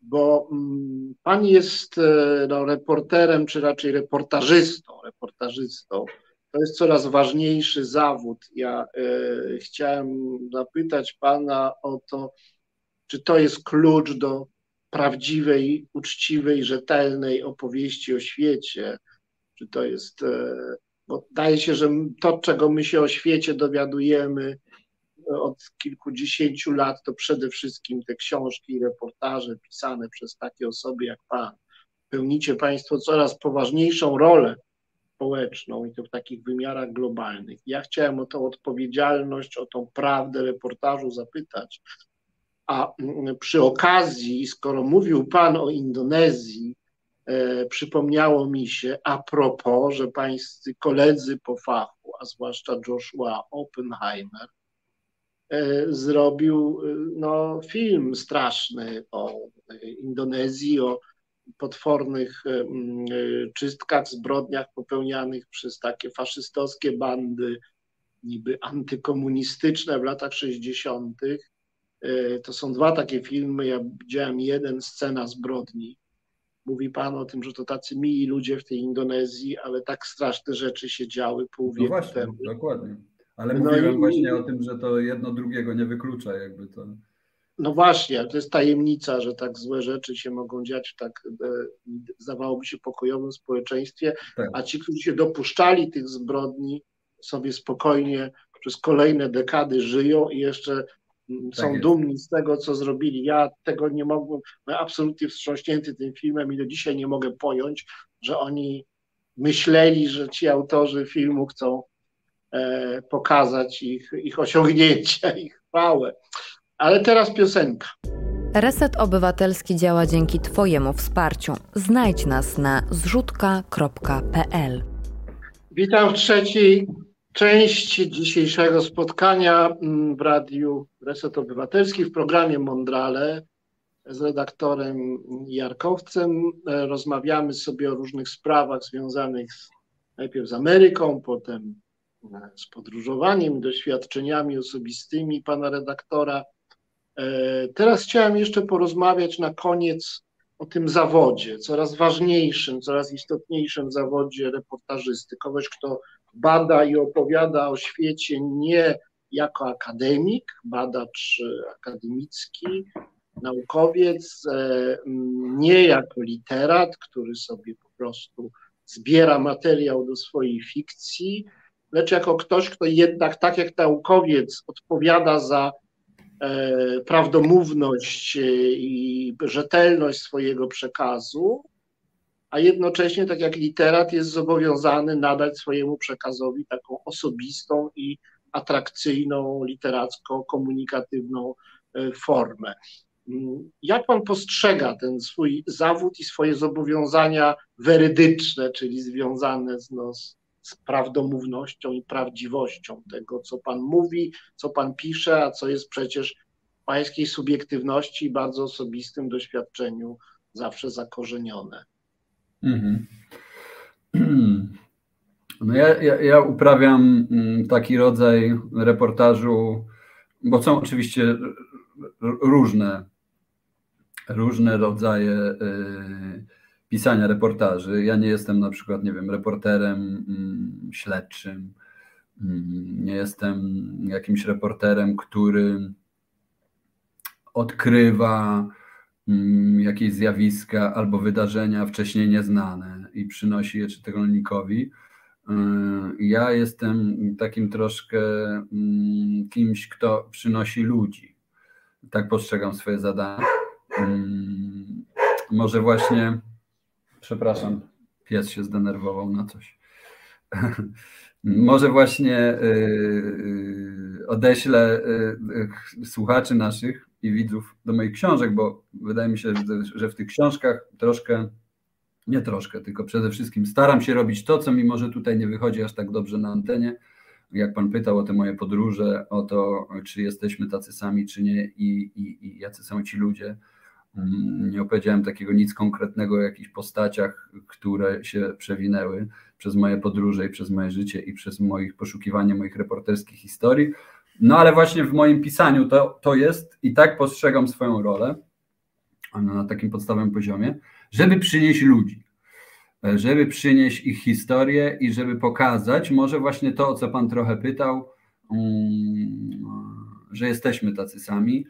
bo mm, pan jest no, reporterem, czy raczej reportażystą, reportażystą to jest coraz ważniejszy zawód. Ja e, chciałem zapytać Pana o to, czy to jest klucz do prawdziwej, uczciwej, rzetelnej opowieści o świecie, czy to jest, e, bo wydaje się, że to, czego my się o świecie dowiadujemy od kilkudziesięciu lat, to przede wszystkim te książki i reportaże pisane przez takie osoby jak Pan. Pełnicie Państwo coraz poważniejszą rolę społeczną i to w takich wymiarach globalnych. Ja chciałem o tą odpowiedzialność, o tą prawdę reportażu zapytać, a mm, przy okazji, skoro mówił Pan o Indonezji, e, przypomniało mi się a propos, że pańscy koledzy po fachu, a zwłaszcza Joshua Oppenheimer, e, zrobił e, no, film straszny o Indonezji, o potwornych e, e, czystkach, zbrodniach popełnianych przez takie faszystowskie bandy, niby antykomunistyczne w latach 60. E, to są dwa takie filmy. Ja widziałem jeden, Scena zbrodni. Mówi pan o tym, że to tacy mili ludzie w tej Indonezji, ale tak straszne rzeczy się działy pół wieku no właśnie, temu. Dokładnie. Ale no mówiłem i... właśnie o tym, że to jedno drugiego nie wyklucza, jakby to. No właśnie, to jest tajemnica, że tak złe rzeczy się mogą dziać w tak, e, zdawałoby się, pokojowym społeczeństwie, tak. a ci, którzy się dopuszczali tych zbrodni, sobie spokojnie przez kolejne dekady żyją i jeszcze mm, tak są jest. dumni z tego, co zrobili. Ja tego nie mogłem, byłem absolutnie wstrząśnięty tym filmem i do dzisiaj nie mogę pojąć, że oni myśleli, że ci autorzy filmu chcą e, pokazać ich, ich osiągnięcia, ich chwałę. Ale teraz piosenka. Reset Obywatelski działa dzięki Twojemu wsparciu. Znajdź nas na zrzutka.pl. Witam w trzeciej części dzisiejszego spotkania w Radiu Reset Obywatelski w programie Mondrale z redaktorem Jarkowcem. Rozmawiamy sobie o różnych sprawach związanych z, najpierw z Ameryką, potem z podróżowaniem, doświadczeniami osobistymi pana redaktora E, teraz chciałem jeszcze porozmawiać na koniec o tym zawodzie, coraz ważniejszym, coraz istotniejszym zawodzie reportażysty. Kogoś, kto bada i opowiada o świecie nie jako akademik, badacz akademicki, naukowiec, e, nie jako literat, który sobie po prostu zbiera materiał do swojej fikcji, lecz jako ktoś, kto jednak tak jak naukowiec odpowiada za E, prawdomówność e, i rzetelność swojego przekazu, a jednocześnie, tak jak literat, jest zobowiązany nadać swojemu przekazowi taką osobistą i atrakcyjną, literacką, komunikatywną e, formę. Jak pan postrzega ten swój zawód i swoje zobowiązania werydyczne, czyli związane z, no, z z prawdomównością i prawdziwością tego, co Pan mówi, co Pan pisze, a co jest przecież Pańskiej subiektywności i bardzo osobistym doświadczeniu zawsze zakorzenione. Mhm. No ja, ja, ja, uprawiam mm, taki rodzaj reportażu, bo są oczywiście różne, różne rodzaje. Yy, pisania reportaży. Ja nie jestem na przykład, nie wiem, reporterem mm, śledczym, mm, nie jestem jakimś reporterem, który odkrywa mm, jakieś zjawiska albo wydarzenia wcześniej nieznane i przynosi je czytelnikowi. Y, ja jestem takim troszkę kimś, kto przynosi ludzi. Tak postrzegam swoje zadania. może właśnie, przepraszam, pies się zdenerwował na coś. Może właśnie odeślę słuchaczy naszych i widzów do moich książek, bo wydaje mi się, że w tych książkach troszkę, nie troszkę, tylko przede wszystkim staram się robić to, co mi może tutaj nie wychodzi aż tak dobrze na antenie. Jak Pan pytał o te moje podróże, o to, czy jesteśmy tacy sami, czy nie i, i, i jacy są ci ludzie. Nie opowiedziałem takiego nic konkretnego o jakichś postaciach, które się przewinęły przez moje podróże i przez moje życie i przez moich poszukiwanie moich reporterskich historii. No ale właśnie w moim pisaniu to, to jest i tak postrzegam swoją rolę na takim podstawowym poziomie, żeby przynieść ludzi, żeby przynieść ich historię i żeby pokazać może właśnie to, o co Pan trochę pytał, mm, że jesteśmy tacy sami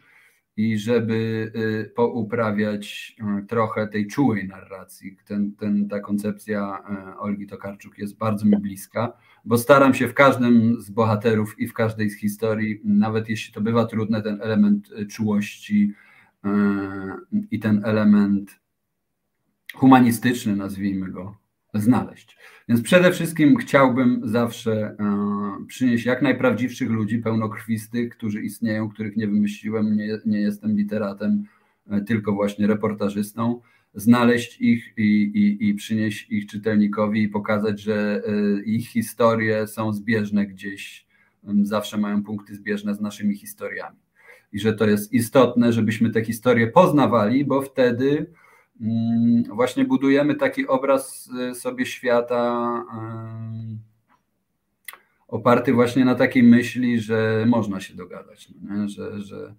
i żeby y, pouprawiać y, trochę tej czułej narracji. Ten, ten, ta koncepcja y, Olgi Tokarczuk jest bardzo mi bliska bo staram się w każdym z bohaterów i w każdej z historii, nawet jeśli to bywa trudne, ten element czułości i ten element humanistyczny, nazwijmy go, znaleźć. Więc przede wszystkim chciałbym zawsze e, przynieść jak najprawdziwszych ludzi, pełnokrwistych, którzy istnieją, których nie wymyśliłem, nie, nie jestem literatem, tylko właśnie reportażystą znaleźć ich i, i, i przynieść ich czytelnikowi i pokazać, że e, ich historie są zbieżne gdzieś, zawsze mają punkty zbieżne z naszymi historiami. I że to jest istotne, żebyśmy te historie poznawali, bo wtedy właśnie budujemy taki obraz e, sobie świata oparty właśnie na takiej myśli, że można się dogadać, no że, że,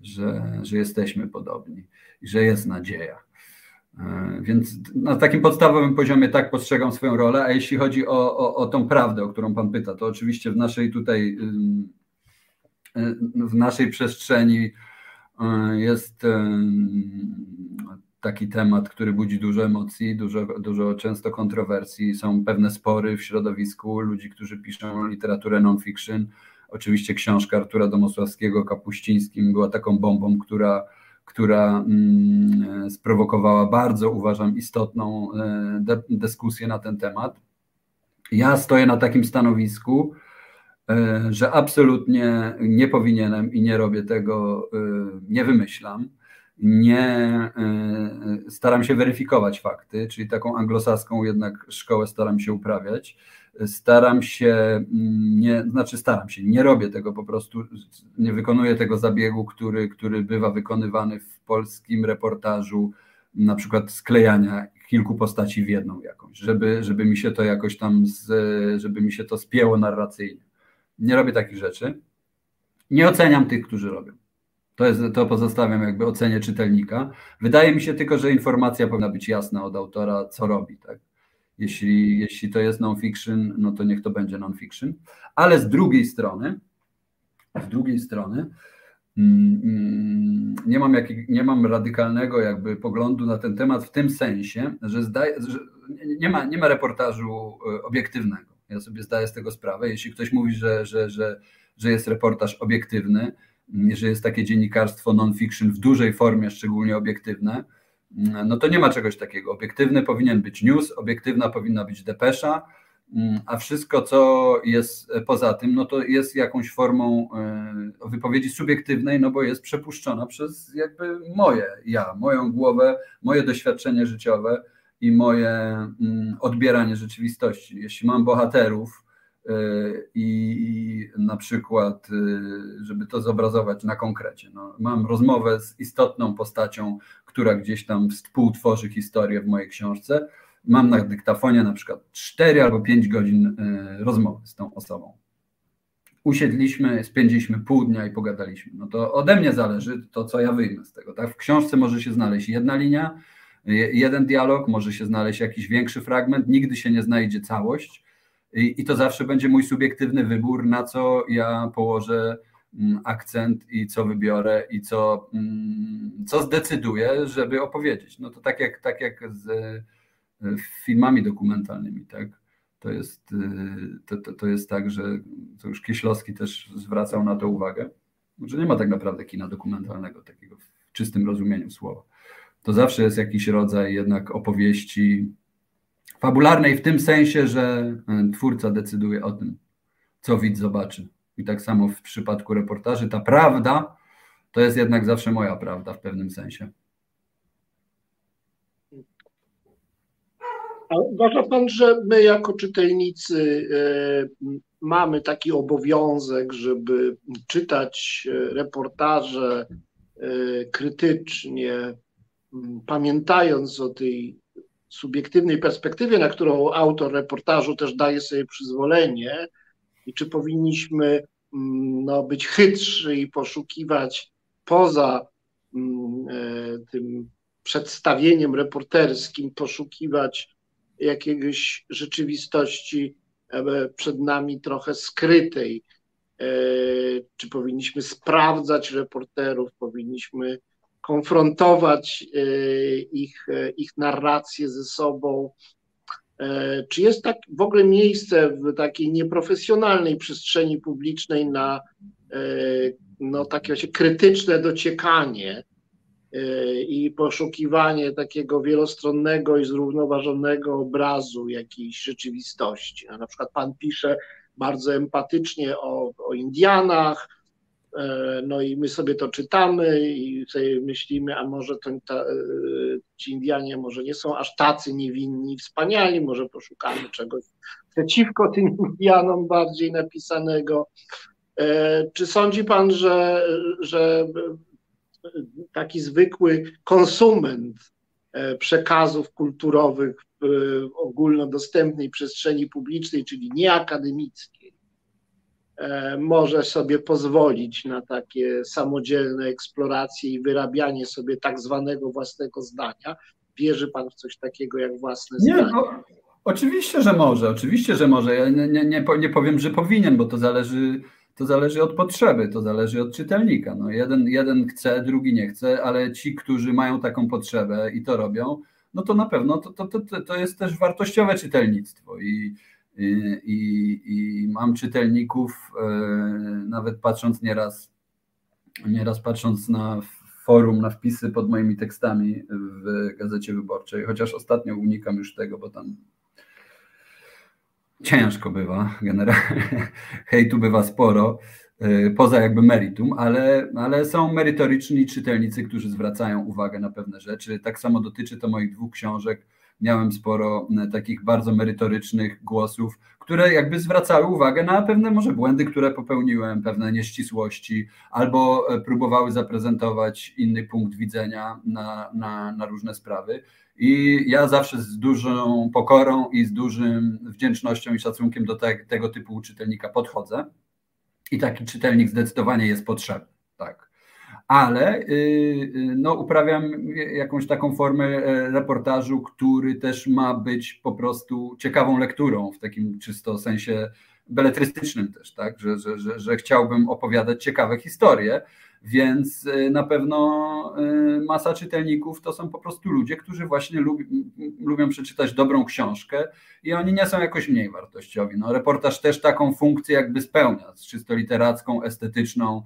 że, że jesteśmy podobni i że jest nadzieja. E, więc na takim podstawowym poziomie tak postrzegam swoją rolę, a jeśli chodzi o, o, o tą prawdę, o którą Pan pyta, to oczywiście w naszej tutaj, y, w naszej przestrzeni y, jest y, taki temat, który budzi dużo emocji, dużo, dużo często kontrowersji. Są pewne spory w środowisku ludzi, którzy piszą literaturę non-fiction. Oczywiście książka Artura Domosławskiego Kapuścińskim była taką bombą, która która mm, sprowokowała bardzo, uważam, istotną e, dyskusję na ten temat. Ja stoję na takim stanowisku, e, że absolutnie nie powinienem i nie robię tego, e, nie wymyślam. Nie staram się weryfikować fakty, czyli taką anglosaską jednak szkołę staram się uprawiać staram się, mm, nie, znaczy staram się, nie robię tego po prostu, nie wykonuję tego zabiegu, który, który bywa wykonywany w polskim reportażu, na przykład sklejania kilku postaci w jedną jakąś, żeby, żeby mi się to jakoś tam, z, żeby mi się to spięło narracyjnie. Nie robię takich rzeczy. Nie oceniam tych, którzy robią. To, jest, to pozostawiam jakby ocenie czytelnika. Wydaje mi się tylko, że informacja powinna być jasna od autora, co robi. Tak? Jeśli, jeśli to jest non-fiction, no to niech to będzie non-fiction. Ale z drugiej strony, z drugiej strony, mm, mm, nie mam, jak, nie mam radykalnego jakby poglądu na ten temat w tym sensie, że, zdaje, że nie, ma, nie ma reportażu e, obiektywnego. Ja sobie zdaję z tego sprawę. Jeśli ktoś mówi, że, że, że, że jest reportaż obiektywny, że jest takie dziennikarstwo non-fiction w dużej formie, szczególnie obiektywne, no to nie ma czegoś takiego. Obiektywny powinien być news, obiektywna powinna być depesza, a wszystko, co jest poza tym, no to jest jakąś formą e, wypowiedzi subiektywnej, no bo jest przepuszczona przez jakby moje ja, moją głowę, moje doświadczenie życiowe i moje mm, odbieranie rzeczywistości. Jeśli mam bohaterów, i na przykład, y, żeby to zobrazować na konkrecie, no, mam rozmowę z istotną postacią, która gdzieś tam współtworzy historię w mojej książce. Mam na dyktafonie na przykład 4 albo 5 godzin y, rozmowy z tą osobą. Usiedliśmy, spędziliśmy pół dnia i pogadaliśmy. No to ode mnie zależy to, co ja wyjmę z tego. Tak? W książce może się znaleźć jedna linia, jeden dialog, może się znaleźć jakiś większy fragment, nigdy się nie znajdzie całość i, I to zawsze będzie mój subiektywny wybór, na co ja położę mm, akcent i co wybiorę i co, mm, co zdecyduję, żeby opowiedzieć. No to tak jak, tak jak z e, filmami dokumentalnymi, tak? To jest, e, to, to, to jest tak, że to już Kieślowski też zwracał na to uwagę, że nie ma tak naprawdę kina dokumentalnego takiego w czystym rozumieniu słowa. to zawsze jest jakiś rodzaj jednak opowieści fabularnej w tym sensie, że e, twórca decyduje o tym, co widz zobaczy. I tak samo w przypadku reportaży ta prawda to jest jednak zawsze moja prawda w pewnym sensie. A uważa Pan, że my jako czytelnicy e, mamy taki obowiązek, żeby czytać e, reportaże krytycznie, pamiętając o tej subiektywnej perspektywie, na którą autor reportażu też daje sobie przyzwolenie, i czy powinniśmy mm, no, być chytrzy i poszukiwać poza mm, e, tym przedstawieniem reporterskim, poszukiwać jakiegoś rzeczywistości e, przed nami trochę skrytej. E, czy powinniśmy sprawdzać reporterów, powinniśmy konfrontować ich, ich narrację ze sobą, E, czy jest tak w ogóle miejsce w takiej nieprofesjonalnej przestrzeni publicznej na e, no, takie właśnie krytyczne dociekanie e, i poszukiwanie takiego wielostronnego i zrównoważonego obrazu jakiejś rzeczywistości? No, na przykład pan pisze bardzo empatycznie o, o Indianach, E, no i my sobie to czytamy i sobie myślimy, a może to, ta, e, ci Indianie może nie są aż tacy niewinni, wspaniali, może poszukamy czegoś przeciwko tym Indianom bardziej napisanego. E, czy sądzi pan, że, że taki zwykły konsument przekazów kulturowych w ogólnodostępnej przestrzeni publicznej, czyli nieakademickiej, E, może sobie pozwolić na takie samodzielne eksploracje i wyrabianie sobie tak zwanego własnego zdania. Wierzy pan w coś takiego jak własne nie, zdanie? No, oczywiście, że może, oczywiście, że może. Ja nie, nie, nie powiem, że powinien, bo to zależy, to zależy od potrzeby, to zależy od czytelnika. No, jeden, jeden chce, drugi nie chce, ale ci, którzy mają taką potrzebę i to robią, no to na pewno to, to, to, to jest też wartościowe czytelnictwo i i, i mam czytelników, e, nawet patrząc nieraz, nieraz patrząc na forum, na wpisy pod moimi tekstami w Gazecie Wyborczej, chociaż ostatnio unikam już tego, bo tam ciężko bywa, generalnie hejtu bywa sporo, e, poza jakby meritum, ale, ale są merytoryczni czytelnicy, którzy zwracają uwagę na pewne rzeczy. Tak samo dotyczy to moich dwóch książek, miałem sporo takich bardzo merytorycznych głosów, które jakby zwracały uwagę na pewne może błędy, które popełniłem, pewne nieścisłości, albo e, próbowały zaprezentować inny punkt widzenia na, na, na różne sprawy. I ja zawsze z dużą pokorą i z dużym wdzięcznością i szacunkiem do te, tego typu czytelnika podchodzę. I taki czytelnik zdecydowanie jest potrzebny. Ale y, y, no, uprawiam jakąś taką formę e, reportażu, który też ma być po prostu ciekawą lekturą w takim czysto sensie beletrystycznym też, tak? że, że, że, że chciałbym opowiadać ciekawe historie, więc y, na pewno masa czytelników to są po prostu ludzie, którzy właśnie lubi, lubią przeczytać dobrą książkę i oni nie są jakoś mniej wartościowi. No, reportaż też taką funkcję jakby spełnia, czysto literacką, estetyczną,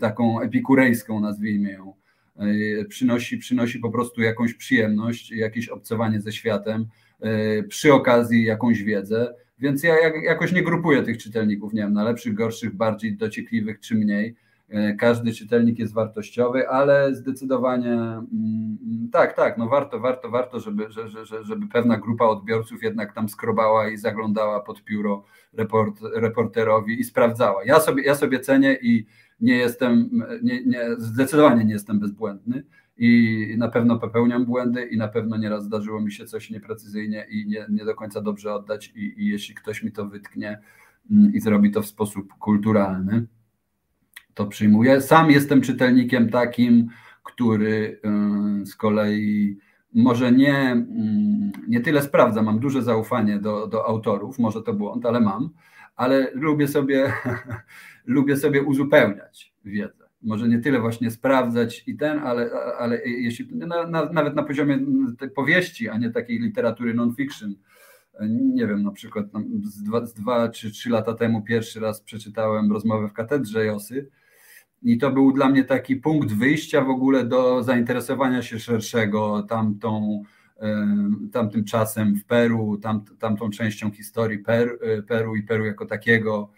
taką epikurejską, nazwijmy ją. E, przynosi, przynosi po prostu jakąś przyjemność, jakieś obcowanie ze światem, e, przy okazji jakąś wiedzę. Więc ja jakoś nie grupuję tych czytelników, nie wiem, na lepszych, gorszych, bardziej dociekliwych czy mniej. Każdy czytelnik jest wartościowy, ale zdecydowanie mm, tak, tak, no warto, warto, warto, żeby, żeby, żeby pewna grupa odbiorców jednak tam skrobała i zaglądała pod pióro report, reporterowi i sprawdzała. Ja sobie, ja sobie cenię i nie jestem, nie, nie, zdecydowanie nie jestem bezbłędny i na pewno popełniam błędy i na pewno nieraz zdarzyło mi się coś nieprecyzyjnie i nie, nie do końca dobrze oddać i, i jeśli ktoś mi to wytknie mm, i zrobi to w sposób kulturalny, to przyjmuję. Sam jestem czytelnikiem takim, który y, z kolei może nie, mm, nie tyle sprawdza, mam duże zaufanie do, do autorów, może to błąd, ale mam, ale lubię sobie lubię sobie uzupełniać wiedzę. Może nie tyle właśnie sprawdzać i ten, ale, ale jeśli na, na, nawet na poziomie tej powieści, a nie takiej literatury non-fiction. Nie wiem, na przykład z dwa, z dwa czy trzy lata temu pierwszy raz przeczytałem rozmowę w katedrze Josy i to był dla mnie taki punkt wyjścia w ogóle do zainteresowania się szerszego tamtą, tamtym czasem w Peru, tam, tamtą częścią historii Peru i Peru jako takiego,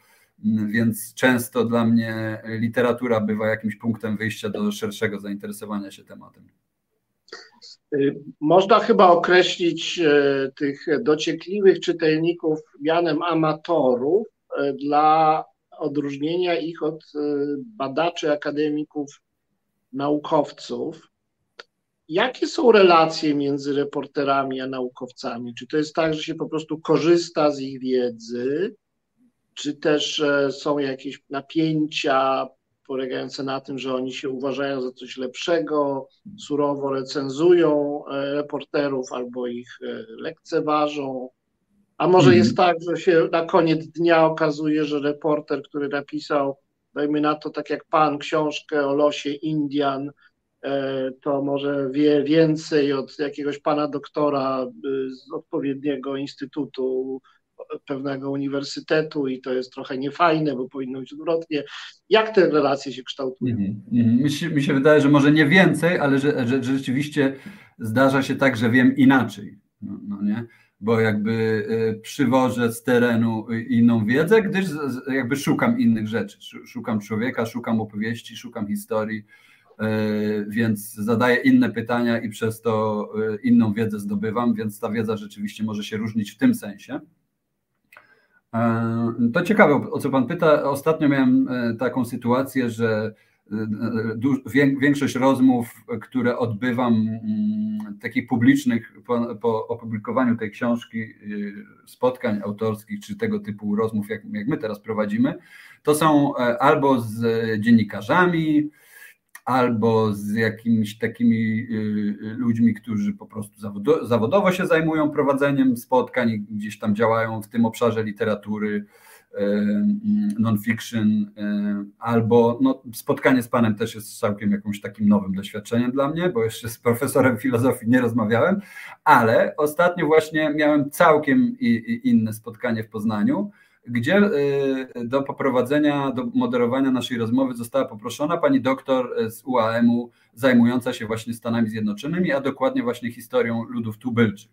więc często dla mnie literatura bywa jakimś punktem wyjścia do szerszego zainteresowania się tematem. Y, można chyba określić e, tych dociekliwych czytelników mianem amatorów e, dla odróżnienia ich od badaczy, akademików, naukowców. Jakie są relacje między reporterami a naukowcami? Czy to jest tak, że się po prostu korzysta z ich wiedzy, czy też są jakieś napięcia polegające na tym, że oni się uważają za coś lepszego, surowo recenzują e, reporterów albo ich e, lekceważą. A może mhm. jest tak, że się na koniec dnia okazuje, że reporter, który napisał, dajmy na to tak jak pan, książkę o losie Indian, e, to może wie więcej od jakiegoś pana doktora z odpowiedniego instytutu pewnego uniwersytetu i to jest trochę niefajne, bo powinno być odwrotnie. Jak te relacje się kształtują? Mm -hmm. mi, się, mi się wydaje, że może nie więcej, ale że, że, że rzeczywiście zdarza się tak, że wiem inaczej. No, no nie? Bo jakby y, przywożę z terenu inną wiedzę, gdyż jakby szukam innych rzeczy. Szukam człowieka, szukam opowieści, szukam historii, y, więc zadaję inne pytania i przez to inną wiedzę zdobywam, więc ta wiedza rzeczywiście może się różnić w tym sensie. E, to ciekawe, o co Pan pyta. Ostatnio miałem e, taką sytuację, że e, większość rozmów, które odbywam, mm, takich publicznych po, po, opublikowaniu tej książki, spotkań autorskich czy tego typu rozmów, jak, jak my teraz prowadzimy, to są albo z dziennikarzami, albo z jakimiś takimi y, y, ludźmi, którzy po prostu zawodowo się zajmują prowadzeniem spotkań gdzieś tam działają w tym obszarze literatury y, non-fiction, albo no, spotkanie z Panem też jest całkiem jakimś takim nowym doświadczeniem dla mnie, bo jeszcze z profesorem filozofii nie rozmawiałem, ale ostatnio właśnie miałem całkiem inne spotkanie w Poznaniu, gdzie y, do poprowadzenia, do moderowania naszej rozmowy została poproszona pani doktor z UAM-u zajmująca się właśnie Stanami Zjednoczonymi, a dokładnie właśnie historią ludów tubylczych.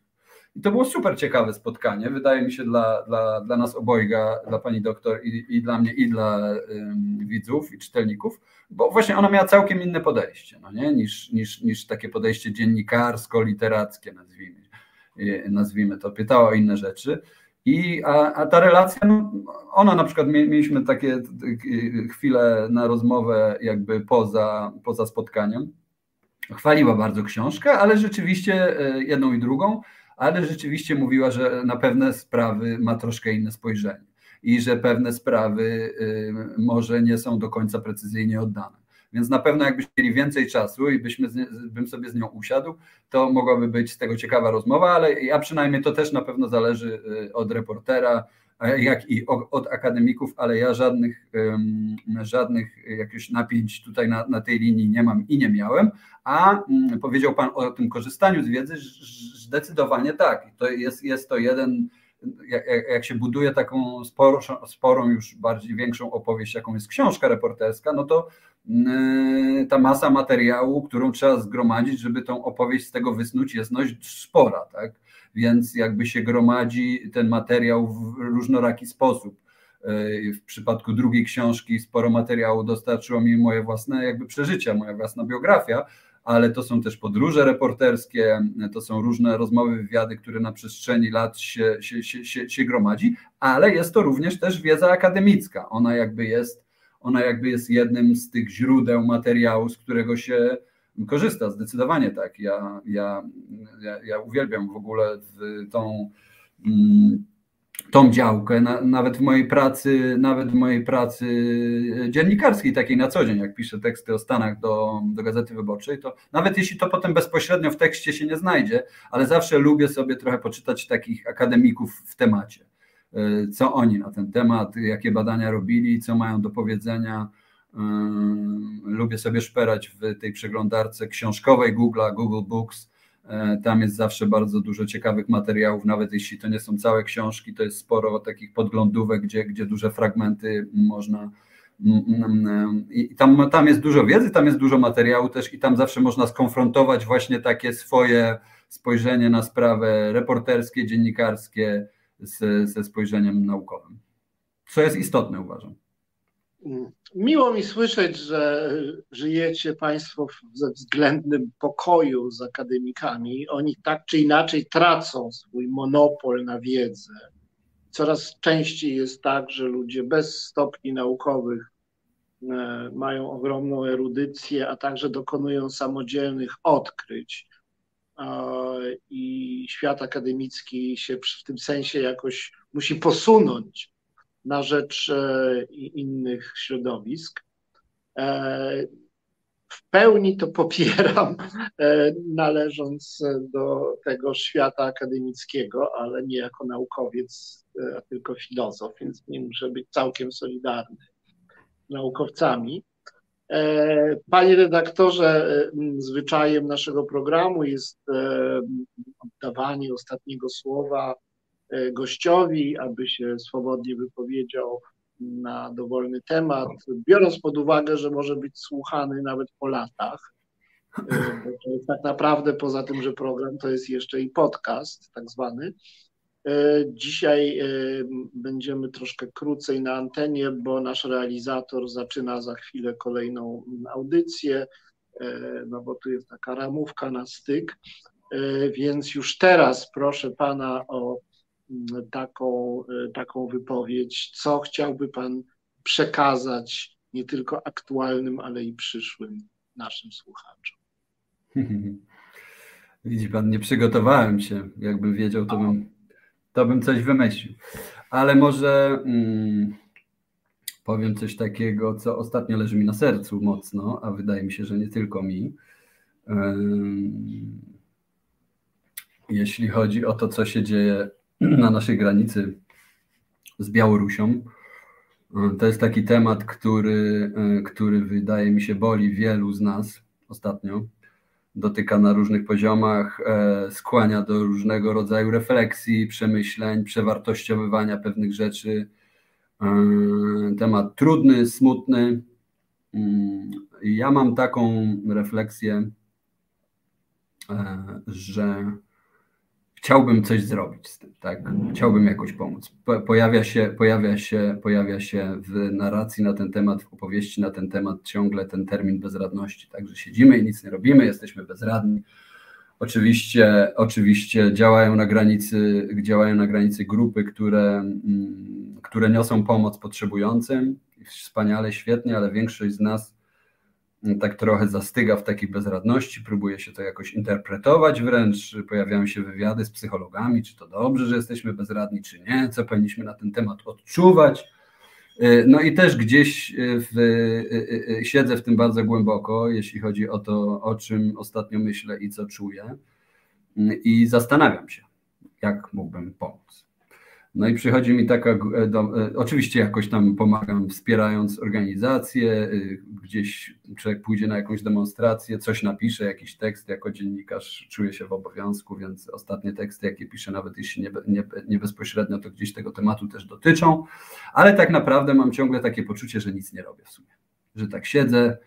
I to było super ciekawe spotkanie, wydaje mi się dla, dla, dla nas obojga, dla pani doktor i, i dla mnie, i dla um, widzów, i czytelników, bo właśnie ona miała całkiem inne podejście, no nie? Niż, niż, niż takie podejście dziennikarsko-literackie, nazwijmy, y, nazwijmy to. Pytała o inne rzeczy. I, a, a ta relacja, no, ona na przykład mieliśmy takie chwile na rozmowę jakby poza, poza spotkaniem. Chwaliła bardzo książkę, ale rzeczywiście e, jedną i drugą, ale rzeczywiście mówiła, że na pewne sprawy ma troszkę inne spojrzenie i że pewne sprawy e, może nie są do końca precyzyjnie oddane. Więc na pewno jakbyśmy mieli więcej czasu i byśmy bym sobie z nią usiadł, to mogłaby być z tego ciekawa rozmowa, ale ja przynajmniej to też na pewno zależy y, od reportera, jak i od akademików, ale ja żadnych, żadnych jakichś napięć tutaj na, na tej linii nie mam i nie miałem. A mm, powiedział Pan o tym korzystaniu z wiedzy, zdecydowanie tak. To jest, jest to jeden jak, jak, się buduje taką sporą, sporą, już bardziej większą opowieść, jaką jest książka reporterska, no to yy, ta masa materiału, którą trzeba zgromadzić, żeby tą opowieść z tego wysnuć, jest dość spora, tak? Więc jakby się gromadzi ten materiał w różnoraki sposób. Yy, w przypadku drugiej książki sporo materiału dostarczyło mi moje własne jakby przeżycia, moja własna biografia, ale to są też podróże reporterskie, to są różne rozmowy, wywiady, które na przestrzeni lat się, się, się, się gromadzi, ale jest to również też wiedza akademicka. Ona jakby jest, ona jakby jest jednym z tych źródeł materiału, z którego się korzysta, zdecydowanie tak. Ja, ja, ja, ja uwielbiam w ogóle tą. Mm, tą działkę, na, nawet w mojej pracy, nawet w mojej pracy dziennikarskiej, takiej na co dzień, jak piszę teksty o Stanach do, do Gazety Wyborczej, to nawet jeśli to potem bezpośrednio w tekście się nie znajdzie, ale zawsze lubię sobie trochę poczytać takich akademików w temacie. Y, co oni na ten temat, jakie badania robili, co mają do powiedzenia. Y, lubię sobie szperać w tej przeglądarce książkowej Google'a, Google Books, E, tam jest zawsze bardzo dużo ciekawych materiałów, nawet jeśli to nie są całe książki, to jest sporo takich podglądówek, gdzie, gdzie duże fragmenty można, I tam, tam jest dużo wiedzy, tam jest dużo materiału też i tam zawsze można skonfrontować właśnie takie swoje spojrzenie na sprawę reporterskie, dziennikarskie z, ze spojrzeniem naukowym. Co jest istotne, uważam. Miło mi słyszeć, że żyjecie Państwo ze względnym pokoju z akademikami. Oni tak czy inaczej tracą swój monopol na wiedzę. Coraz częściej jest tak, że ludzie bez stopni naukowych e, mają ogromną erudycję, a także dokonują samodzielnych odkryć. I świat akademicki się w tym sensie jakoś musi posunąć na rzecz e, innych środowisk. E, w pełni to popieram, e, należąc do tego świata akademickiego, ale nie jako naukowiec, a tylko filozof, więc nie muszę być całkiem solidarny z naukowcami. Panie redaktorze, zwyczajem naszego programu jest oddawanie ostatniego słowa gościowi, aby się swobodnie wypowiedział na dowolny temat, biorąc pod uwagę, że może być słuchany nawet po latach. E, to jest tak naprawdę poza tym, że program to jest jeszcze i podcast, tak zwany. E, dzisiaj będziemy troszkę krócej na antenie, bo nasz realizator zaczyna za chwilę kolejną audycję, no bo tu jest taka ramówka na styk. Więc już teraz proszę pana o taką, e, taką wypowiedź, co chciałby Pan przekazać nie tylko aktualnym, ale i przyszłym naszym słuchaczom. Widzi Pan, nie przygotowałem się. Jakbym wiedział, to bym, to bym coś wymyślił. Ale może mm, powiem coś takiego, co ostatnio leży mi na sercu mocno, a wydaje mi się, że nie tylko mi. Jeśli chodzi o to, co się dzieje na naszej granicy z Białorusią. To jest taki temat, który, który wydaje mi się boli wielu z nas ostatnio. Dotyka na różnych poziomach, e, skłania do różnego rodzaju refleksji, przemyśleń, przewartościowywania pewnych rzeczy. E, temat trudny, smutny. Mm, ja mam taką refleksję, e, że chciałbym coś zrobić z tym, tak? Chciałbym jakoś pomóc. Pojawia się, pojawia się, pojawia się w narracji na ten temat, w opowieści na ten temat ciągle ten termin bezradności, tak? Że siedzimy i nic nie robimy, jesteśmy bezradni. Oczywiście, oczywiście działają na granicy, działają na granicy grupy, które, mm, które niosą pomoc potrzebującym. Wspaniale, świetnie, ale większość z nas tak trochę zastyga w takiej bezradności, próbuje się to jakoś interpretować wręcz, pojawiają się wywiady z psychologami, czy to dobrze, że jesteśmy bezradni, czy nie, co powinniśmy na ten temat odczuwać. No i też gdzieś w, siedzę w tym bardzo głęboko, jeśli chodzi o to, o czym ostatnio myślę i co czuję. I zastanawiam się, jak mógłbym pomóc. No i przychodzi mi taka, e, do, e, oczywiście jakoś tam pomagam, wspierając organizację, e, gdzieś człowiek pójdzie na jakąś demonstrację, coś napisze, jakiś tekst, jako dziennikarz czuję się w obowiązku, więc ostatnie teksty, jakie piszę, nawet jeśli nie, nie, nie bezpośrednio, to gdzieś tego tematu też dotyczą, ale tak naprawdę mam ciągle takie poczucie, że nic nie robię w sumie, że tak siedzę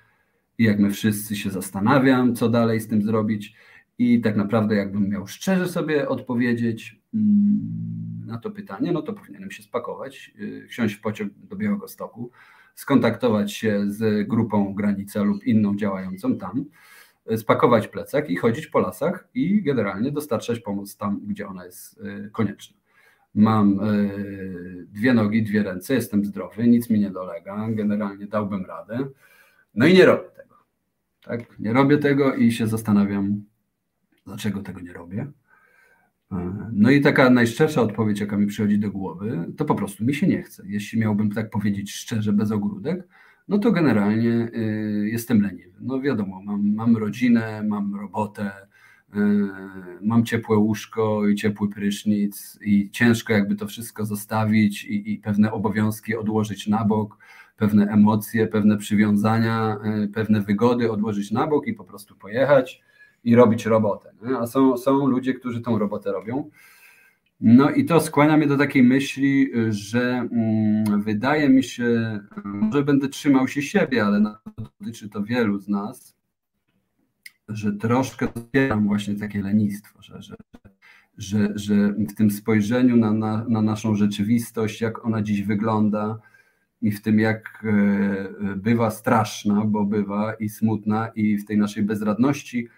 i jak my wszyscy się zastanawiam, co dalej z tym zrobić. I tak naprawdę jakbym miał szczerze sobie odpowiedzieć, mm, na to pytanie, no to powinienem się spakować, y, wsiąść w pociąg do Białego Stoku, skontaktować się z grupą Granica lub inną działającą tam, y, spakować plecak i chodzić po lasach i generalnie dostarczać pomoc tam, gdzie ona jest y, konieczna. Mam dwie nogi, dwie ręce, jestem zdrowy, nic mi nie dolega, generalnie dałbym radę. No i nie robię tego. Tak? Nie robię tego i się zastanawiam, dlaczego tego nie robię. No i taka najszczersza odpowiedź, jaka mi przychodzi do głowy, to po prostu mi się nie chce. Jeśli miałbym tak powiedzieć szczerze, bez ogródek, no to generalnie y, jestem leniwy. No wiadomo, mam, mam rodzinę, mam robotę, y, mam ciepłe łóżko i ciepły prysznic i ciężko jakby to wszystko zostawić i, i pewne obowiązki odłożyć na bok, pewne emocje, pewne przywiązania, y, pewne wygody odłożyć na bok i po prostu pojechać i robić robotę. Nie? A są, są ludzie, którzy tą robotę robią. No i to skłania mnie do takiej myśli, że mm, wydaje mi się, że będę trzymał się siebie, ale dotyczy to wielu z nas, że troszkę zbieram właśnie takie lenistwo, że, że, że, że w tym spojrzeniu na, na, na naszą rzeczywistość, jak ona dziś wygląda i w tym, jak e, bywa straszna, bo bywa i smutna, i w tej naszej bezradności,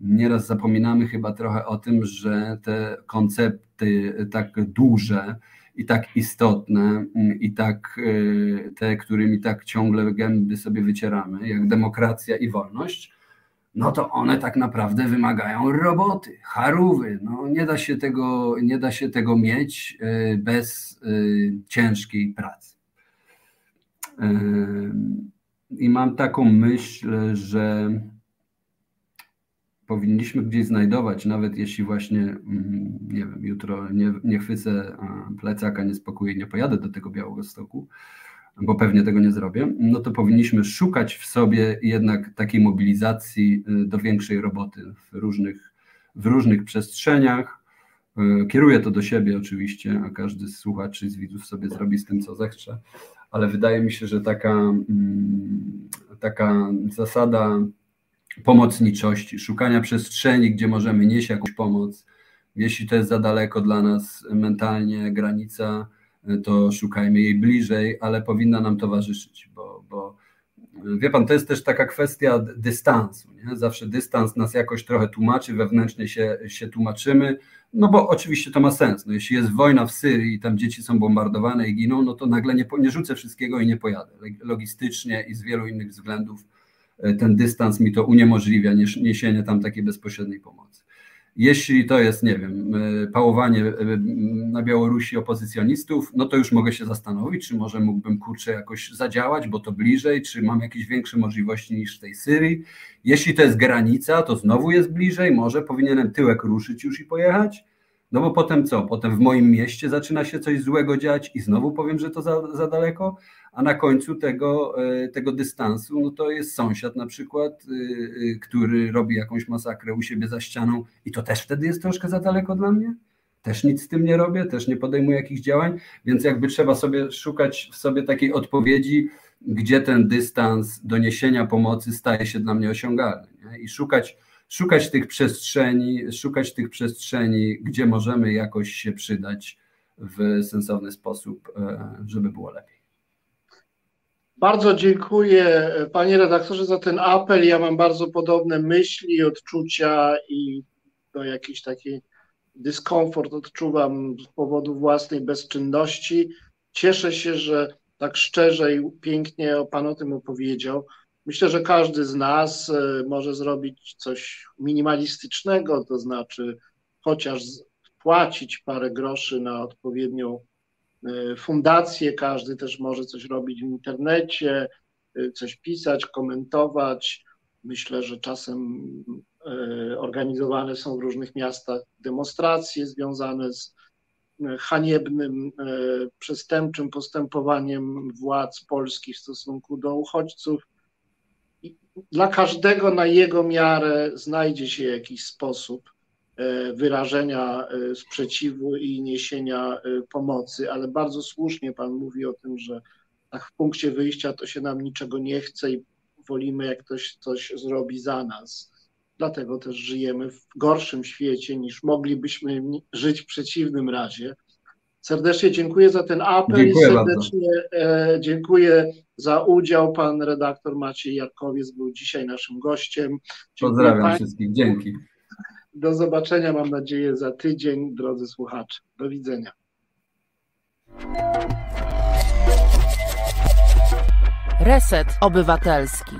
nieraz zapominamy chyba trochę o tym, że te koncepty tak duże i tak istotne i tak e, te, którymi tak ciągle gęby sobie wycieramy, jak demokracja i wolność, no to one tak naprawdę wymagają roboty, harówy. No, nie, da się tego, nie da się tego mieć e, bez e, ciężkiej pracy. I mam taką myśl, że powinniśmy gdzieś znajdować, nawet jeśli właśnie, mm, nie wiem, jutro nie, nie chwycę plecaka niespokój nie pojadę do tego Białego Stoku, bo pewnie tego nie zrobię, no to powinniśmy szukać w sobie jednak takiej mobilizacji y, do większej roboty w różnych, w różnych przestrzeniach. Y, kieruję to do siebie oczywiście, a każdy z słuchaczy, z widzów sobie zrobi z tym, co zechce, ale wydaje mi się, że taka, mm, taka zasada pomocniczości, szukania przestrzeni, gdzie możemy nieść jakąś pomoc. Jeśli to jest za daleko dla nas mentalnie granica, to szukajmy jej bliżej, ale powinna nam towarzyszyć, bo, bo wie pan, to jest też taka kwestia dystansu. Nie? Zawsze dystans nas jakoś trochę tłumaczy, wewnętrznie się, się tłumaczymy, no bo oczywiście to ma sens. No, jeśli jest wojna w Syrii i tam dzieci są bombardowane i giną, no to nagle nie, nie rzucę wszystkiego i nie pojadę. Logistycznie i z wielu innych względów ten dystans mi to uniemożliwia, niesienie tam takiej bezpośredniej pomocy. Jeśli to jest, nie wiem, e, pałowanie e, na Białorusi opozycjonistów, no to już mogę się zastanowić, czy może mógłbym kurczę jakoś zadziałać, bo to bliżej, czy mam jakieś większe możliwości niż w tej Syrii. Jeśli to jest granica, to znowu jest bliżej, może powinienem tyłek ruszyć już i pojechać. No bo potem co? Potem w moim mieście zaczyna się coś złego dziać i znowu powiem, że to za, za daleko a na końcu tego, e, tego dystansu no to jest sąsiad na przykład, y, y, który robi jakąś masakrę u siebie za ścianą i to też wtedy jest troszkę za daleko dla mnie? Też nic z tym nie robię, też nie podejmuję jakichś działań, więc jakby trzeba sobie szukać w sobie takiej odpowiedzi, gdzie ten dystans do niesienia pomocy staje się dla mnie osiągalny nie? i szukać, szukać tych przestrzeni, szukać tych przestrzeni, gdzie możemy jakoś się przydać w sensowny sposób, e, żeby było lepiej. Bardzo dziękuję panie redaktorze za ten apel. Ja mam bardzo podobne myśli, odczucia i no, jakiś taki dyskomfort odczuwam z powodu własnej bezczynności. Cieszę się, że tak szczerze i pięknie pan o tym opowiedział. Myślę, że każdy z nas e, może zrobić coś minimalistycznego, to znaczy chociaż płacić parę groszy na odpowiednią fundacje, każdy też może coś robić w internecie, e, coś pisać, komentować. Myślę, że czasem e, organizowane są w różnych miastach demonstracje związane z haniebnym, przestępczym postępowaniem władz polskich w stosunku do uchodźców. Dla każdego na jego miarę znajdzie się jakiś sposób E, wyrażenia e, sprzeciwu i niesienia e, pomocy, ale bardzo słusznie Pan mówi o tym, że tak w punkcie wyjścia to się nam niczego nie chce i wolimy, jak ktoś coś zrobi za nas. Dlatego też żyjemy w gorszym świecie niż moglibyśmy żyć w przeciwnym razie. Serdecznie dziękuję za ten apel dziękuję i serdecznie bardzo. dziękuję za udział. Pan redaktor Maciej Jarkowiec był dzisiaj naszym gościem. Dziękuję Pozdrawiam Państwu. wszystkich. Dzięki. Do zobaczenia, mam nadzieję, za tydzień, drodzy słuchacze. Do widzenia. Reset Obywatelski.